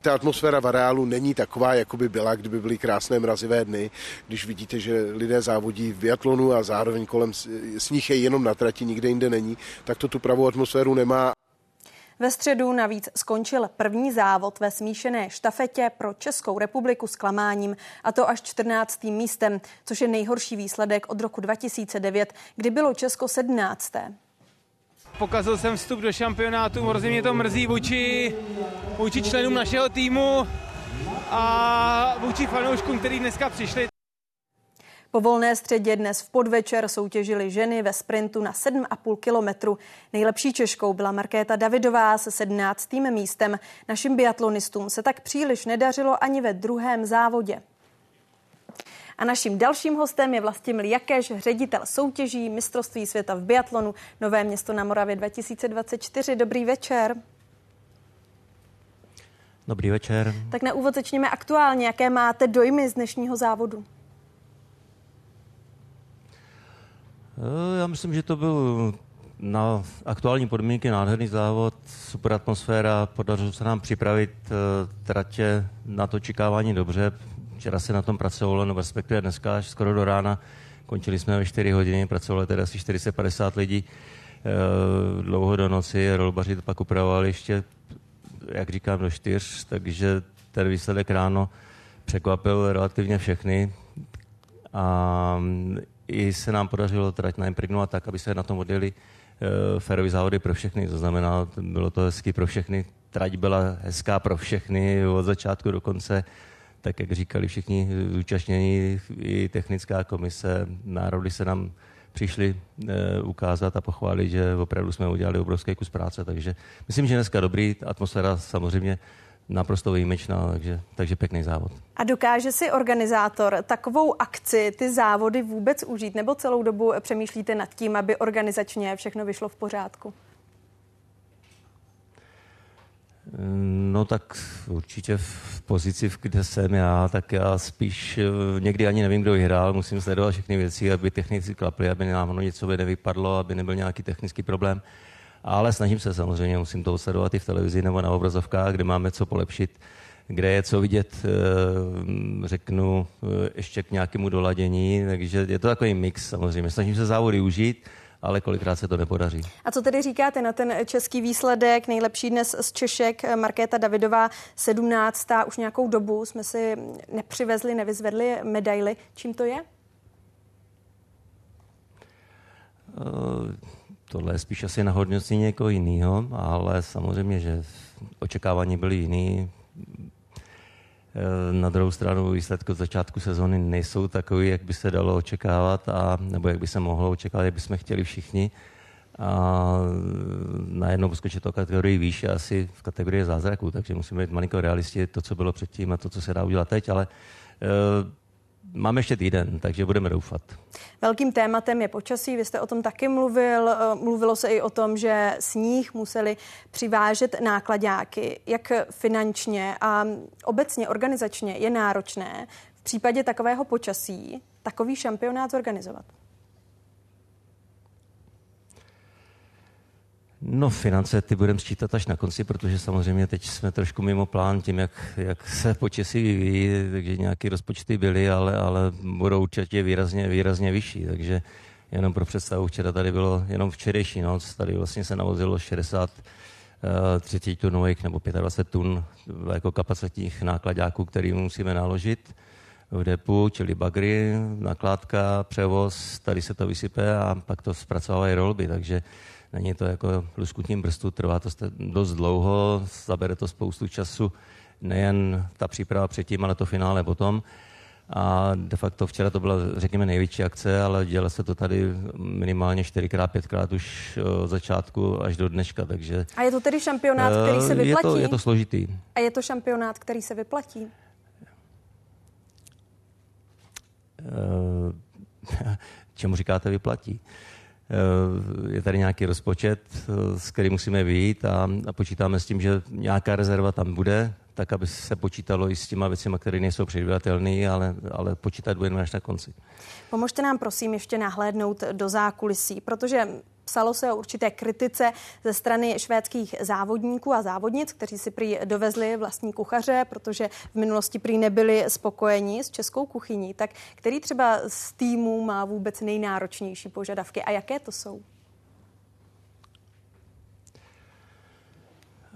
Ta atmosféra v areálu není taková, jako by byla, kdyby byly krásné mrazivé dny. Když vidíte, že lidé závodí v biatlonu a zároveň kolem sníh je jenom na trati, nikde jinde není, tak to tu pravou atmosféru nemá. Ve středu navíc skončil první závod ve smíšené štafetě pro Českou republiku s klamáním, a to až 14. místem, což je nejhorší výsledek od roku 2009, kdy bylo Česko 17. Pokazil jsem vstup do šampionátu, hrozně mě to mrzí vůči, vůči členům našeho týmu a vůči fanouškům, kteří dneska přišli. Po volné středě dnes v podvečer soutěžily ženy ve sprintu na 7,5 kilometru. Nejlepší Češkou byla Markéta Davidová se 17. místem. Našim biatlonistům se tak příliš nedařilo ani ve druhém závodě. A naším dalším hostem je Vlastimil Jakeš, ředitel soutěží mistrovství světa v biatlonu Nové město na Moravě 2024. Dobrý večer. Dobrý večer. Tak na úvod začněme aktuálně. Jaké máte dojmy z dnešního závodu? Já myslím, že to byl na aktuální podmínky nádherný závod, super atmosféra, podařilo se nám připravit tratě na to čekávání dobře. Včera se na tom pracovalo, no respektive dneska až skoro do rána. Končili jsme ve 4 hodiny, pracovalo tedy asi 450 lidí dlouho do noci, rolbaři to pak upravovali ještě, jak říkám, do 4, takže ten výsledek ráno překvapil relativně všechny. A i se nám podařilo trať naimpregnovat tak, aby se na tom odjeli uh, férový závody pro všechny. To znamená, bylo to hezky pro všechny. Trať byla hezká pro všechny od začátku do konce. Tak, jak říkali všichni zúčastnění, i technická komise, národy se nám přišli uh, ukázat a pochválit, že opravdu jsme udělali obrovský kus práce. Takže myslím, že dneska dobrý, atmosféra samozřejmě naprosto výjimečná, takže, takže pěkný závod. A dokáže si organizátor takovou akci, ty závody vůbec užít, nebo celou dobu přemýšlíte nad tím, aby organizačně všechno vyšlo v pořádku? No tak určitě v pozici, kde jsem já, tak já spíš někdy ani nevím, kdo vyhrál, musím sledovat všechny věci, aby technici klaply, aby nám něco by nevypadlo, aby nebyl nějaký technický problém ale snažím se samozřejmě, musím to sledovat i v televizi nebo na obrazovkách, kde máme co polepšit, kde je co vidět, řeknu, ještě k nějakému doladění, takže je to takový mix samozřejmě. Snažím se závody užít, ale kolikrát se to nepodaří. A co tedy říkáte na ten český výsledek? Nejlepší dnes z Češek, Markéta Davidová, 17. Už nějakou dobu jsme si nepřivezli, nevyzvedli medaily. Čím to je? Uh, tohle je spíš asi na hodnocení někoho jiného, ale samozřejmě, že očekávání byly jiný. Na druhou stranu výsledky od začátku sezóny nejsou takový, jak by se dalo očekávat, a, nebo jak by se mohlo očekávat, jak bychom chtěli všichni. A najednou poskočit to kategorii výš asi v kategorii zázraků, takže musíme být malinko realisti, to, co bylo předtím a to, co se dá udělat teď, ale Máme ještě týden, takže budeme doufat. Velkým tématem je počasí, vy jste o tom taky mluvil. Mluvilo se i o tom, že sníh museli přivážet nákladáky. Jak finančně a obecně organizačně je náročné v případě takového počasí takový šampionát zorganizovat? No finance ty budeme sčítat až na konci, protože samozřejmě teď jsme trošku mimo plán tím, jak, jak se počasí vyvíjí, takže nějaké rozpočty byly, ale, ale budou určitě výrazně, výrazně vyšší, takže jenom pro představu, včera tady bylo jenom včerejší noc, tady vlastně se navozilo 60 30 tunových nebo 25 tun jako kapacitních nákladňáků, který musíme naložit v depu, čili bagry, nakládka, převoz, tady se to vysype a pak to zpracovávají rolby, takže není to jako luskutním brstu, trvá to dost dlouho, zabere to spoustu času, nejen ta příprava předtím, ale to finále potom. A de facto včera to byla, řekněme, největší akce, ale dělá se to tady minimálně čtyřikrát, pětkrát už od začátku až do dneška, takže... A je to tedy šampionát, který se vyplatí? Je to, je to složitý. A je to šampionát, který se vyplatí? Čemu říkáte vyplatí? Je tady nějaký rozpočet, s kterým musíme vyjít a, a počítáme s tím, že nějaká rezerva tam bude, tak aby se počítalo i s těma věcmi, které nejsou předvídatelné, ale, ale počítat budeme až na konci. Pomožte nám prosím ještě nahlédnout do zákulisí, protože Psalo se o určité kritice ze strany švédských závodníků a závodnic, kteří si prý dovezli vlastní kuchaře, protože v minulosti prý nebyli spokojeni s českou kuchyní. Tak který třeba z týmů má vůbec nejnáročnější požadavky a jaké to jsou?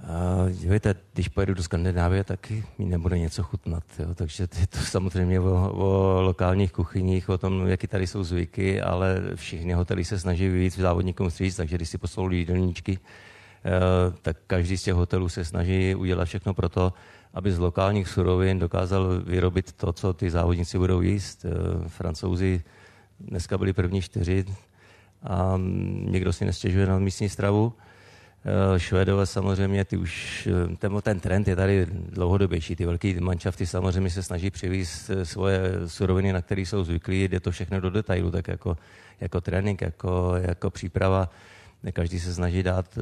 Uh, víte, když pojedu do Skandinávie, tak mi nebude něco chutnat. Jo? Takže je to samozřejmě o, o lokálních kuchyních, o tom, jaký tady jsou zvyky, ale všichni hotely se snaží vyvíjet závodníkům stříc, takže když si poslou jídelníčky, uh, tak každý z těch hotelů se snaží udělat všechno pro to, aby z lokálních surovin dokázal vyrobit to, co ty závodníci budou jíst. Uh, Francouzi dneska byli první čtyři a někdo si nestěžuje na místní stravu. Eh, Švédové samozřejmě, ty už, eh, ten, ten trend je tady dlouhodobější. Ty velké manšafty samozřejmě se snaží přivést eh, svoje suroviny, na které jsou zvyklí, jde to všechno do detailu, tak jako, jako trénink, jako, jako příprava. Každý se snaží dát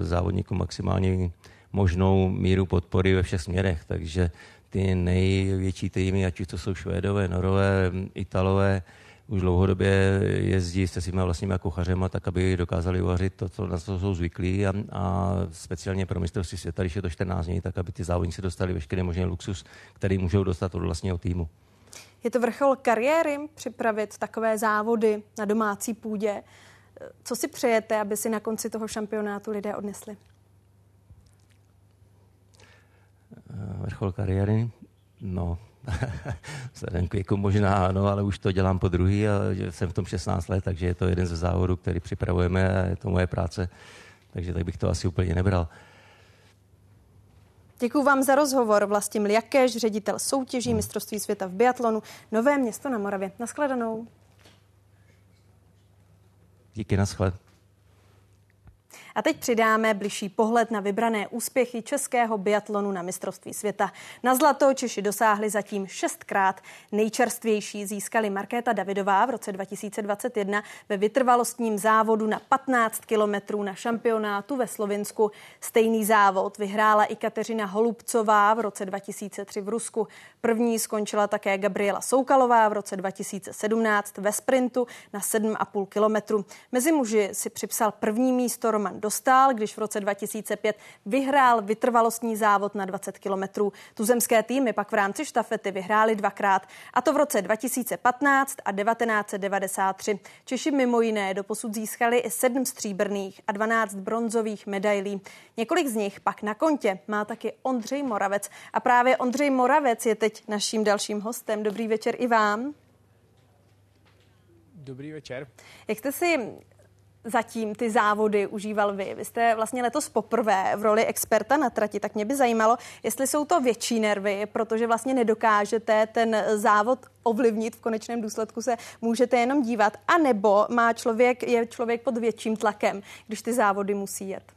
závodníku maximálně možnou míru podpory ve všech směrech, takže ty největší týmy, ať už to jsou Švédové, Norové, Italové, už dlouhodobě jezdí se svými vlastními kuchařema, tak aby dokázali uvařit to, co na to jsou zvyklí a, a speciálně pro mistrovství světa, když je to 14 dní, tak aby ty závodníci dostali veškerý možný luxus, který můžou dostat od vlastního týmu. Je to vrchol kariéry připravit takové závody na domácí půdě. Co si přejete, aby si na konci toho šampionátu lidé odnesli? Vrchol kariéry? No, vzhledem k věku možná ano, ale už to dělám po druhý a jsem v tom 16 let, takže je to jeden ze závodů, který připravujeme a je to moje práce, takže tak bych to asi úplně nebral. Děkuji vám za rozhovor. Vlastim Liakeš, ředitel soutěží hmm. mistrovství světa v biatlonu Nové město na Moravě. Naschledanou. Díky, naschled. A teď přidáme bližší pohled na vybrané úspěchy českého biatlonu na mistrovství světa. Na zlato Češi dosáhli zatím šestkrát. Nejčerstvější získali Markéta Davidová v roce 2021 ve vytrvalostním závodu na 15 kilometrů na šampionátu ve Slovinsku. Stejný závod vyhrála i Kateřina Holubcová v roce 2003 v Rusku. První skončila také Gabriela Soukalová v roce 2017 ve sprintu na 7,5 kilometru. Mezi muži si připsal první místo Roman dostal, když v roce 2005 vyhrál vytrvalostní závod na 20 kilometrů. Tuzemské týmy pak v rámci štafety vyhráli dvakrát, a to v roce 2015 a 1993. Češi mimo jiné doposud získali i sedm stříbrných a 12 bronzových medailí. Několik z nich pak na kontě má taky Ondřej Moravec. A právě Ondřej Moravec je teď naším dalším hostem. Dobrý večer i vám. Dobrý večer. Jak jste si zatím ty závody užíval vy? Vy jste vlastně letos poprvé v roli experta na trati, tak mě by zajímalo, jestli jsou to větší nervy, protože vlastně nedokážete ten závod ovlivnit, v konečném důsledku se můžete jenom dívat, anebo má člověk, je člověk pod větším tlakem, když ty závody musí jet.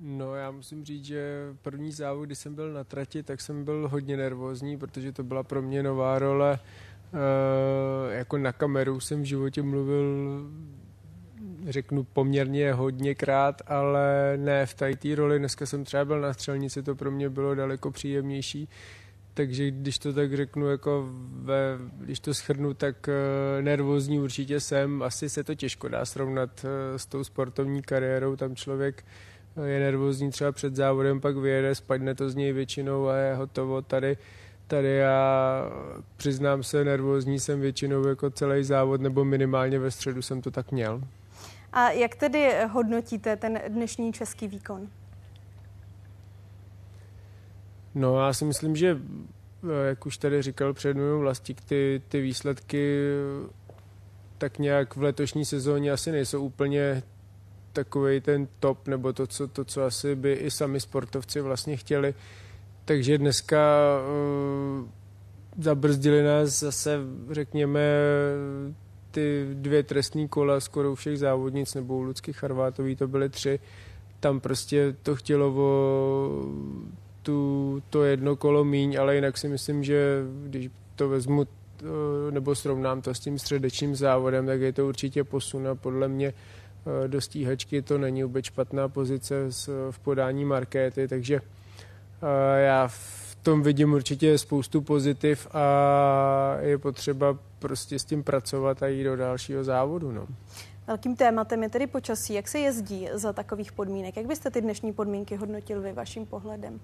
No já musím říct, že první závod, kdy jsem byl na trati, tak jsem byl hodně nervózní, protože to byla pro mě nová role jako na kameru jsem v životě mluvil řeknu poměrně hodněkrát, ale ne v té roli. Dneska jsem třeba byl na střelnici, to pro mě bylo daleko příjemnější. Takže když to tak řeknu, jako ve, když to schrnu, tak uh, nervózní určitě jsem. Asi se to těžko dá srovnat uh, s tou sportovní kariérou. Tam člověk je nervózní třeba před závodem, pak vyjede, spadne to z něj většinou a je hotovo. Tady Tady já přiznám se, nervózní jsem většinou jako celý závod, nebo minimálně ve středu jsem to tak měl. A jak tedy hodnotíte ten dnešní český výkon? No, já si myslím, že jak už tady říkal před mnou Vlastík, ty, ty výsledky tak nějak v letošní sezóně asi nejsou úplně takový ten top, nebo to co, to, co asi by i sami sportovci vlastně chtěli. Takže dneska uh, zabrzdili nás zase, řekněme, ty dvě trestní kola skoro u všech závodnic, nebo u Lucky Charvátový to byly tři. Tam prostě to chtělo o tu, to jedno kolo míň, ale jinak si myslím, že když to vezmu eh, nebo srovnám to s tím středečním závodem, tak je to určitě posun a podle mě eh, do stíhačky to není vůbec špatná pozice v podání markéty, takže eh, já v tom vidím určitě spoustu pozitiv a je potřeba prostě s tím pracovat a jít do dalšího závodu. No. Velkým tématem je tedy počasí. Jak se jezdí za takových podmínek? Jak byste ty dnešní podmínky hodnotil vy vaším pohledem?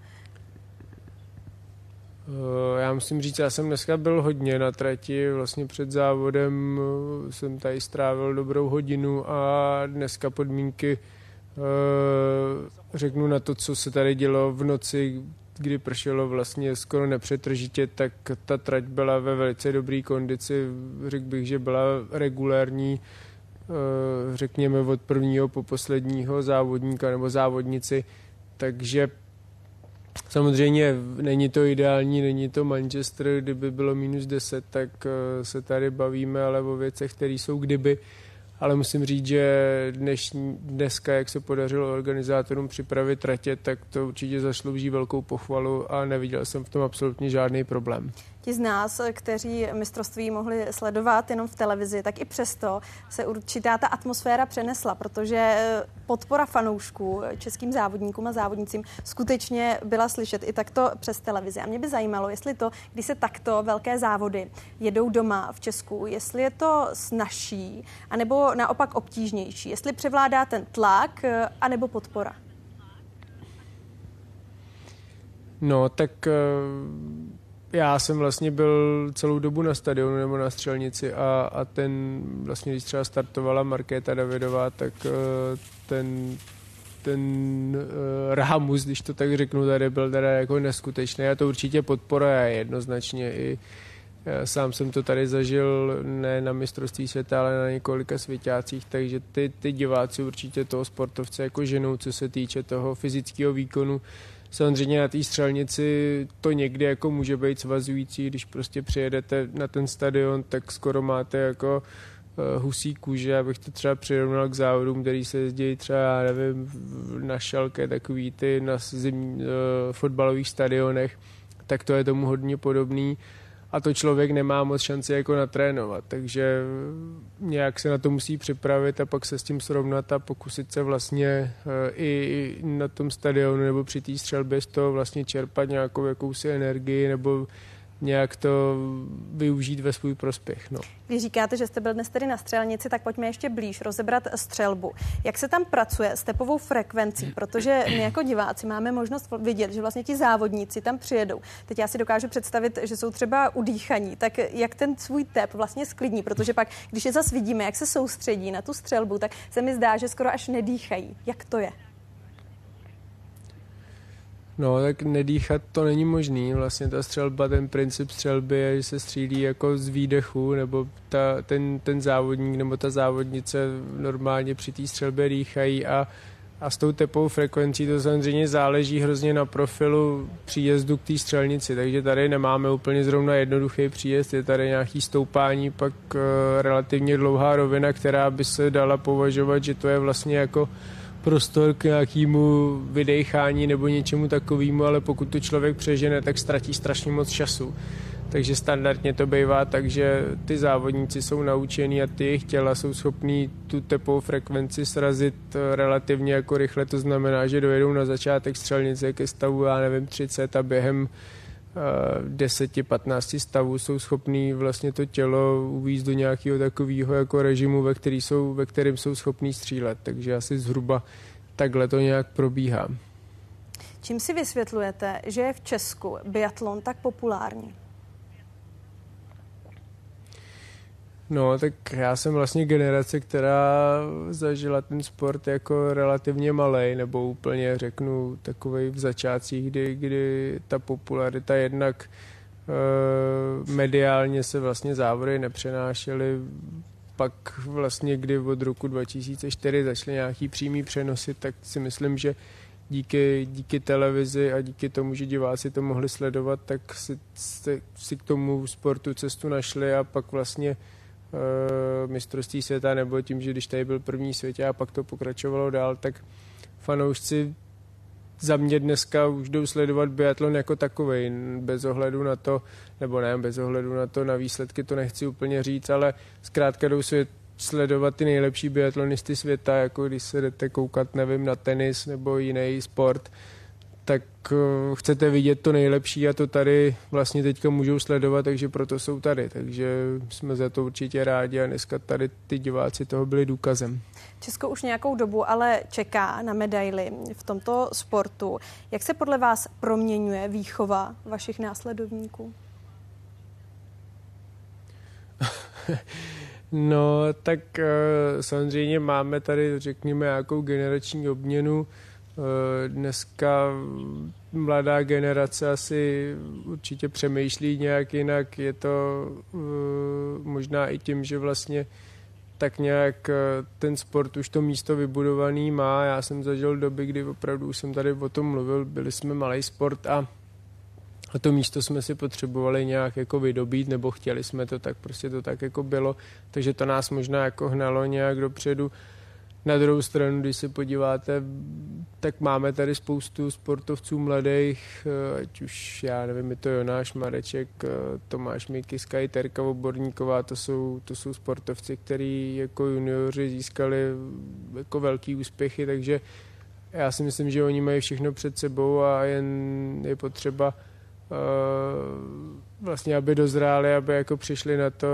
Eh, já musím říct, já jsem dneska byl hodně na trati, vlastně před závodem eh, jsem tady strávil dobrou hodinu a dneska podmínky eh, řeknu na to, co se tady dělo v noci, kdy pršelo vlastně skoro nepřetržitě, tak ta trať byla ve velice dobré kondici. Řekl bych, že byla regulární, řekněme od prvního po posledního závodníka nebo závodnici, takže Samozřejmě není to ideální, není to Manchester, kdyby bylo minus 10, tak eh, se tady bavíme ale o věcech, které jsou kdyby. Ale musím říct, že dnešní, dneska, jak se podařilo organizátorům připravit tratě, tak to určitě zaslouží velkou pochvalu a neviděl jsem v tom absolutně žádný problém ti z nás, kteří mistrovství mohli sledovat jenom v televizi, tak i přesto se určitá ta atmosféra přenesla, protože eh, podpora fanoušků českým závodníkům a závodnicím skutečně byla slyšet i takto přes televizi. A mě by zajímalo, jestli to, když se takto velké závody jedou doma v Česku, jestli je to snažší, anebo naopak obtížnější, jestli převládá ten tlak, eh, anebo podpora. No, tak uh já jsem vlastně byl celou dobu na stadionu nebo na střelnici a, a ten vlastně, když třeba startovala Markéta Davidová, tak uh, ten ten uh, Rahamus, když to tak řeknu, tady byl teda jako neskutečný a to určitě podpora je jednoznačně i já sám jsem to tady zažil ne na mistrovství světa, ale na několika světácích, takže ty, ty diváci určitě toho sportovce jako ženou, co se týče toho fyzického výkonu, Samozřejmě na té střelnici to někdy jako může být svazující, když prostě přijedete na ten stadion, tak skoro máte jako uh, husí kůže, abych to třeba přirovnal k závodům, který se jezdí třeba, já nevím, na šalke, takový ty na zim, uh, fotbalových stadionech, tak to je tomu hodně podobný a to člověk nemá moc šanci jako natrénovat, takže nějak se na to musí připravit a pak se s tím srovnat a pokusit se vlastně eh, i na tom stadionu nebo při té střelbě z toho vlastně čerpat nějakou jakousi energii nebo nějak to využít ve svůj prospěch. No. Když říkáte, že jste byl dnes tedy na střelnici, tak pojďme ještě blíž rozebrat střelbu. Jak se tam pracuje s tepovou frekvencí? Protože my jako diváci máme možnost vidět, že vlastně ti závodníci tam přijedou. Teď já si dokážu představit, že jsou třeba udýchaní. Tak jak ten svůj tep vlastně sklidní? Protože pak, když je zase vidíme, jak se soustředí na tu střelbu, tak se mi zdá, že skoro až nedýchají. Jak to je? No, tak nedýchat to není možný. Vlastně ta střelba, ten princip střelby je, že se střílí jako z výdechu, nebo ta, ten, ten závodník nebo ta závodnice normálně při té střelbě dýchají a, a s tou tepou frekvencí to samozřejmě záleží hrozně na profilu příjezdu k té střelnici, takže tady nemáme úplně zrovna jednoduchý příjezd, je tady nějaký stoupání, pak uh, relativně dlouhá rovina, která by se dala považovat, že to je vlastně jako prostor k nějakému vydechání nebo něčemu takovému, ale pokud to člověk přežene, tak ztratí strašně moc času. Takže standardně to bývá tak, že ty závodníci jsou naučení a ty jejich těla jsou schopní tu tepovou frekvenci srazit eh, relativně jako rychle. To znamená, že dojedou na začátek střelnice ke stavu, já nevím, 30 a během 10-15 stavů jsou schopní vlastně to tělo uvízt do nějakého takového jako režimu, ve, který jsou, ve kterém jsou schopní střílet. Takže asi zhruba takhle to nějak probíhá. Čím si vysvětlujete, že je v Česku biatlon tak populární? No, tak já jsem vlastně generace, která zažila ten sport jako relativně malý, nebo úplně řeknu takový v začátcích, kdy, kdy ta popularita jednak e, mediálně se vlastně závody nepřenášely, pak vlastně kdy od roku 2004 začaly nějaký přímý přenosy, tak si myslím, že díky, díky televizi a díky tomu, že diváci to mohli sledovat, tak si, si, si k tomu sportu cestu našli a pak vlastně mistrovství světa, nebo tím, že když tady byl první světě a pak to pokračovalo dál, tak fanoušci za mě dneska už jdou sledovat biatlon jako takový, bez ohledu na to, nebo ne, bez ohledu na to, na výsledky to nechci úplně říct, ale zkrátka jdou svět, sledovat ty nejlepší biatlonisty světa, jako když se jdete koukat, nevím, na tenis nebo jiný sport, tak uh, chcete vidět to nejlepší a to tady vlastně teďka můžou sledovat, takže proto jsou tady. Takže jsme za to určitě rádi a dneska tady ty diváci toho byli důkazem. Česko už nějakou dobu ale čeká na medaily v tomto sportu. Jak se podle vás proměňuje výchova vašich následovníků? no, tak uh, samozřejmě máme tady, řekněme, nějakou generační obměnu. Eh, dneska mladá generace asi určitě přemýšlí nějak jinak. Je to eh, možná i tím, že vlastně tak nějak eh, ten sport už to místo vybudovaný má. Já jsem zažil doby, kdy opravdu jsem tady o tom mluvil, byli jsme malý sport a a to místo jsme si potřebovali nějak jako vydobít, nebo chtěli jsme to, tak prostě to tak jako bylo. Takže to nás možná jako hnalo nějak dopředu. Na druhou stranu, když se podíváte, tak máme tady spoustu sportovců mladých, eh, ať už, já nevím, je to Jonáš Mareček, eh, Tomáš Mikiska i Terka Oborníková, to jsou, to jsou sportovci, kteří jako junioři získali jako velký úspěchy, takže já si myslím, že oni mají všechno před sebou a jen je potřeba uh, vlastně, aby dozráli, aby jako přišli na to,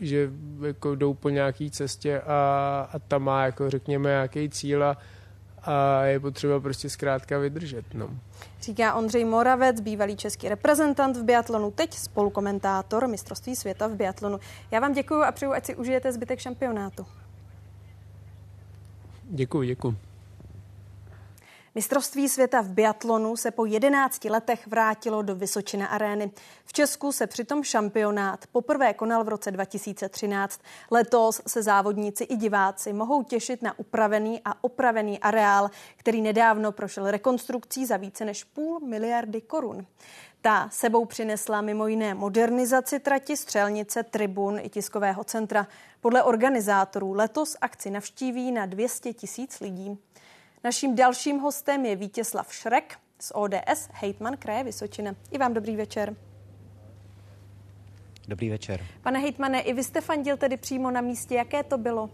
že jako jdou po nějaký cestě a, a tam má jako řekněme nějaký cíl a, a je potřeba prostě zkrátka vydržet. No. Říká Ondřej Moravec, bývalý český reprezentant v biatlonu, teď spolukomentátor mistrovství světa v biatlonu. Já vám děkuji a přeju, ať si užijete zbytek šampionátu. Děkuji, děkuji. Mistrovství světa v biatlonu se po 11 letech vrátilo do Vysočina arény. V Česku se přitom šampionát poprvé konal v roce 2013. Letos se závodníci i diváci mohou těšit na upravený a opravený areál, který nedávno prošel rekonstrukcí za více než půl miliardy korun. Ta sebou přinesla mimo jiné modernizaci trati, střelnice, tribun i tiskového centra. Podle organizátorů letos akci navštíví na 200 tisíc lidí. Naším dalším hostem je Vítězslav Šrek z ODS, hejtman kraje Vysočina. I vám dobrý večer. Dobrý večer. Pane hejtmane, i vy jste fandil tedy přímo na místě. Jaké to bylo? Uh,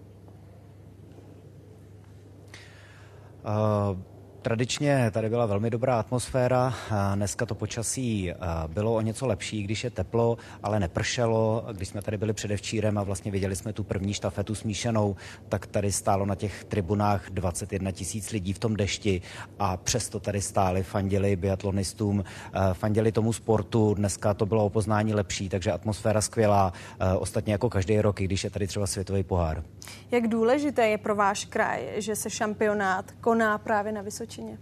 Tradičně tady byla velmi dobrá atmosféra. Dneska to počasí bylo o něco lepší, když je teplo, ale nepršelo. Když jsme tady byli předevčírem a vlastně viděli jsme tu první štafetu smíšenou, tak tady stálo na těch tribunách 21 tisíc lidí v tom dešti a přesto tady stáli, fandili biatlonistům, fandili tomu sportu. Dneska to bylo o poznání lepší, takže atmosféra skvělá. Ostatně jako každý rok, když je tady třeba světový pohár. Jak důležité je pro váš kraj, že se šampionát koná právě na Vysočině? Vysočině?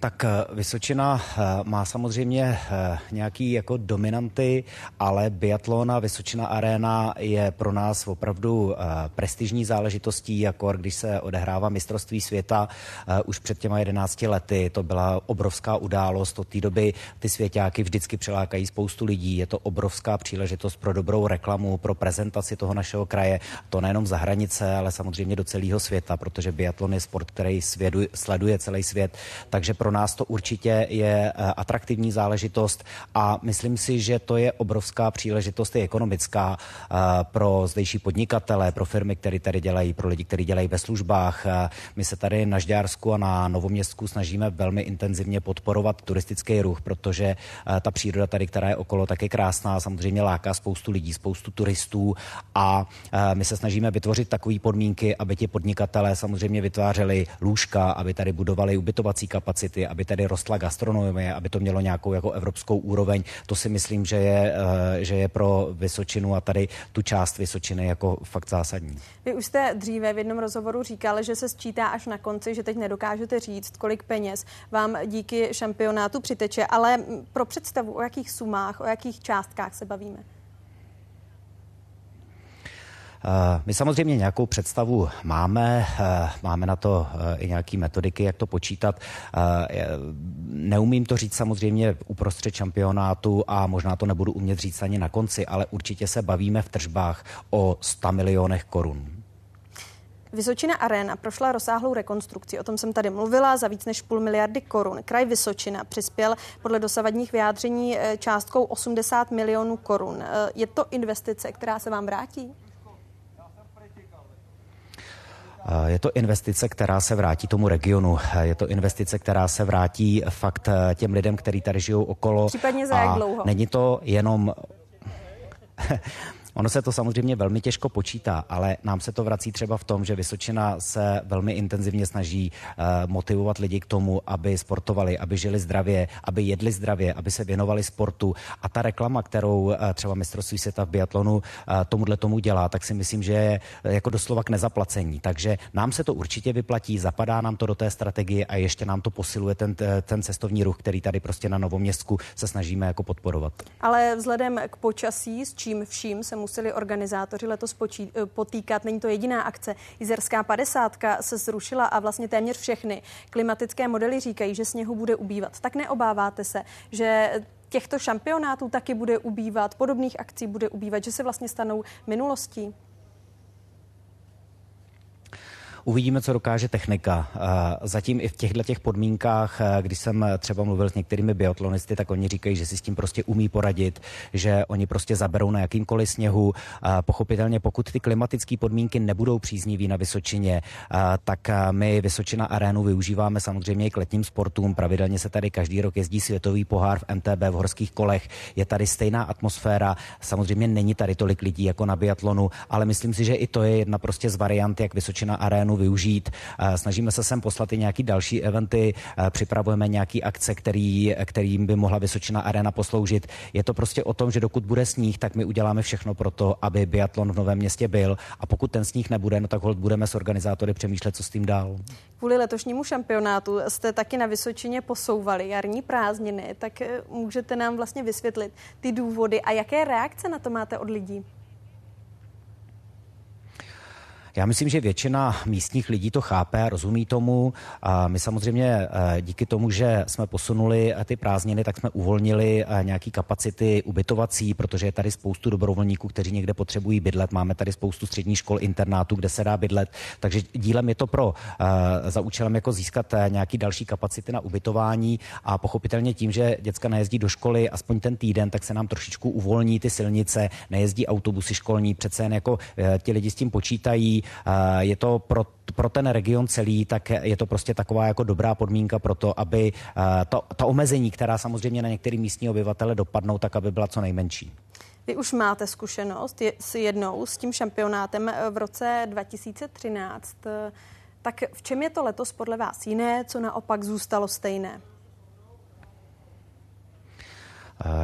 Tak eh, Vysočina eh, má samozřejmě eh, nějaký jako dominanty, ale biatlon a Vysočina Arena je pro nás opravdu prestižní záležitostí, jako když se odehrává mistrovství světa už před těma 11 lety. To byla obrovská událost. Od té doby ty svěťáky vždycky přilákají spoustu lidí. Je to obrovská příležitost pro dobrou reklamu, pro prezentaci toho našeho kraje. To nejenom za hranice, ale samozřejmě do celého světa, protože biatlon je sport, který svědu, sleduje celý svět. Takže pro nás to určitě je eh, atraktivní záležitost a myslím si, že to je obrovská příležitost i ekonomická eh, pro zdejší podnikatele, pro firmy, které tady dělají, pro lidi, kteří dělají ve službách. Eh, my se tady na Žďársku a na Novoměstsku snažíme velmi intenzivně podporovat turistický ruch, protože ta příroda tady, která je okolo, tak je krásná, samozřejmě láká spoustu lidí, spoustu turistů a my se snažíme vytvořit takové podmínky, aby ti podnikatelé samozřejmě vytvářeli lůžka, aby tady budovali ubytovací kapacity, turisty, aby tady rostla gastronomie, aby to mělo nějakou jako evropskou úroveň. To si myslím, že je, eh, že je pro Vysočinu a tady tu část Vysočiny jako fakt zásadní. Vy už jste dříve v jednom rozhovoru říkali, že se sčítá až na konci, že teď nedokážete říct, kolik peněz vám díky šampionátu přiteče, ale pro představu, o jakých sumách, o jakých částkách se bavíme. Eh, my samozřejmě nějakou představu máme, eh, máme na to eh, i nějaké metodiky, jak to počítat. Neumím to říct samozřejmě uprostřed šampionátu a možná to nebudu umět říct ani na konci, ale určitě se bavíme v tržbách o 100 milionech korun. Vysočina Arena prošla rozsáhlou rekonstrukci, o tom jsem tady mluvila, za víc než půl miliardy korun. Kraj Vysočina přispěl podle dosavadních vyjádření částkou 80 milionů korun. Je to investice, která se vám vrátí? Je to investice, která se vrátí tomu regionu. Je to investice, která se vrátí fakt eh, těm lidem, kteří tady žijou okolo. Případně za jak dlouho? Není to jenom Ono se to samozřejmě velmi těžko počítá, ale nám se to vrací třeba v tom, že Vysočina se velmi intenzivně snaží uh, motivovat lidi k tomu, aby sportovali, aby žili zdravě, aby jedli zdravě, aby se věnovali sportu. A ta reklama, kterou uh, třeba mistrovství světa v biatlonu uh, tomuhle tomu dělá, tak si myslím, že je jako doslova k nezaplacení. Takže nám se to určitě vyplatí, zapadá nám to do té strategie a ještě nám to posiluje ten, ten cestovní ruch, který tady prostě na Novoměstku se snažíme jako podporovat. Ale vzhledem k počasí, s čím vším se museli organizátoři letos počít, eh, potýkat. Není to jediná akce. Jizerská 50 se zrušila a vlastně téměř všechny klimatické modely říkají, že sněhu bude ubývat. Tak neobáváte se, že těchto šampionátů taky bude ubývat, podobných akcí bude ubývat, že se vlastně stanou minulostí? Uvidíme, co dokáže technika. Zatím i v těchto těch podmínkách, když jsem třeba mluvil s některými biatlonisty, tak oni říkají, že si s tím prostě umí poradit, že oni prostě zaberou na jakýmkoliv sněhu. Pochopitelně, pokud ty klimatické podmínky nebudou příznivý na Vysočině, tak my Vysočina arénu využíváme samozřejmě i k letním sportům. Pravidelně se tady každý rok jezdí světový pohár v MTB v horských kolech. Je tady stejná atmosféra. Samozřejmě není tady tolik lidí jako na biatlonu, ale myslím si, že i to je jedna prostě z variant, jak Vysočina arénu využít. Snažíme se sem poslat i nějaký další eventy, připravujeme nějaký akce, který, kterým by mohla Vysočina Arena posloužit. Je to prostě o tom, že dokud bude sníh, tak my uděláme všechno pro to, aby biatlon v Novém městě byl. A pokud ten sníh nebude, no tak hold budeme s organizátory přemýšlet, co s tím dál. Kvůli letošnímu šampionátu jste taky na Vysočině posouvali jarní prázdniny, tak eh, můžete nám vlastně vysvětlit ty důvody a jaké reakce na to máte od lidí? Já myslím, že většina místních lidí to chápe, rozumí tomu. A my samozřejmě eh, díky tomu, že jsme posunuli eh, ty prázdniny, tak jsme uvolnili eh, nějaké kapacity ubytovací, protože je tady spoustu dobrovolníků, kteří někde potřebují bydlet. Máme tady spoustu středních škol, internátů, kde se dá bydlet. Takže dílem je to pro za účelem jako získat nějaký další kapacity na ubytování a pochopitelně tím, že děcka nejezdí do školy aspoň ten týden, tak se nám trošičku uvolní ty silnice, nejezdí autobusy školní, přece jen jako ti lidi s tím počítají, je to pro pro ten region celý, tak je to prostě taková jako dobrá podmínka pro to, aby to, ta omezení, která samozřejmě na některé místní obyvatele dopadnou, tak aby byla co nejmenší. Vy už máte zkušenost s jednou, s tím šampionátem eh, v roce 2013. Tak v čem je to letos podle vás jiné, co naopak zůstalo stejné?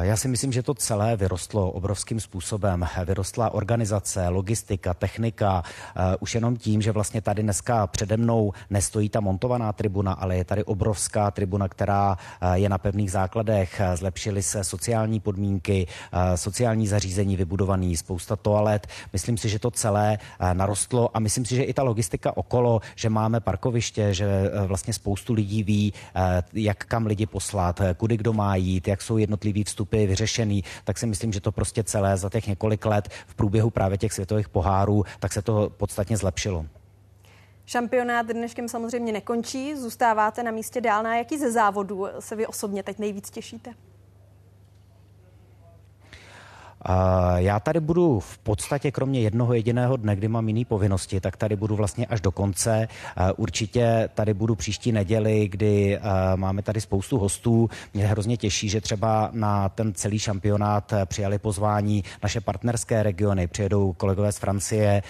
Já si myslím, že to celé vyrostlo obrovským způsobem. Vyrostla organizace, logistika, technika. Eh, už jenom tím, že vlastně tady dneska přede mnou nestojí ta montovaná tribuna, ale je tady obrovská tribuna, která eh, je na pevných základech. Zlepšily se sociální podmínky, eh, sociální zařízení vybudovaný, spousta toalet. Myslím si, že to celé narostlo a myslím si, že i ta logistika okolo, že máme parkoviště, že vlastně spoustu lidí ví, jak kam lidi poslat, kudy kdo má jít, jak jsou jednotliví vstupy vyřešený, tak si myslím, že to prostě celé za těch několik let v průběhu právě těch světových pohárů, tak se to podstatně zlepšilo. Šampionát dneškem samozřejmě nekončí, zůstáváte na místě dál. Na jaký ze závodů se vy osobně teď nejvíc těšíte? Já tady budu v podstatě kromě jednoho jediného dne, kdy mám jiný povinnosti, tak tady budu vlastně až do konce. Určitě tady budu příští neděli, kdy máme tady spoustu hostů. Mě hrozně těší, že třeba na ten celý šampionát přijali pozvání naše partnerské regiony. Přijedou kolegové z Francie,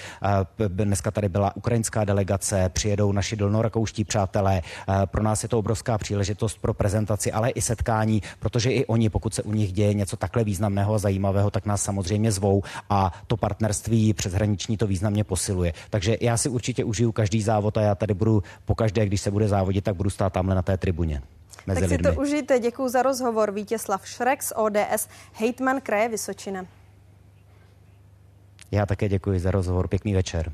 dneska tady byla ukrajinská delegace, přijedou naši dolnorakouští přátelé. Pro nás je to obrovská příležitost pro prezentaci, ale i setkání, protože i oni, pokud se u nich děje něco takhle významného a zajímavého, tak nás samozřejmě zvou a to partnerství přeshraniční to významně posiluje. Takže já si určitě užiju každý závod a já tady budu pokaždé, když se bude závodit, tak budu stát tamhle na té tribuně. Mezi tak si lidmi. to užijte. Děkuji za rozhovor. Vítězslav Šrek z ODS, hejtman kraje Vysočina. Já také děkuji za rozhovor. Pěkný večer.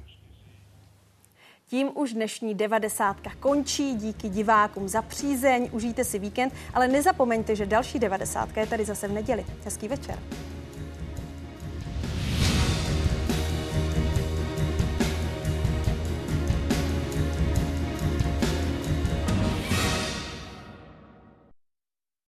Tím už dnešní devadesátka končí. Díky divákům za přízeň. Užijte si víkend, ale nezapomeňte, že další devadesátka je tady zase v neděli. Hezký večer.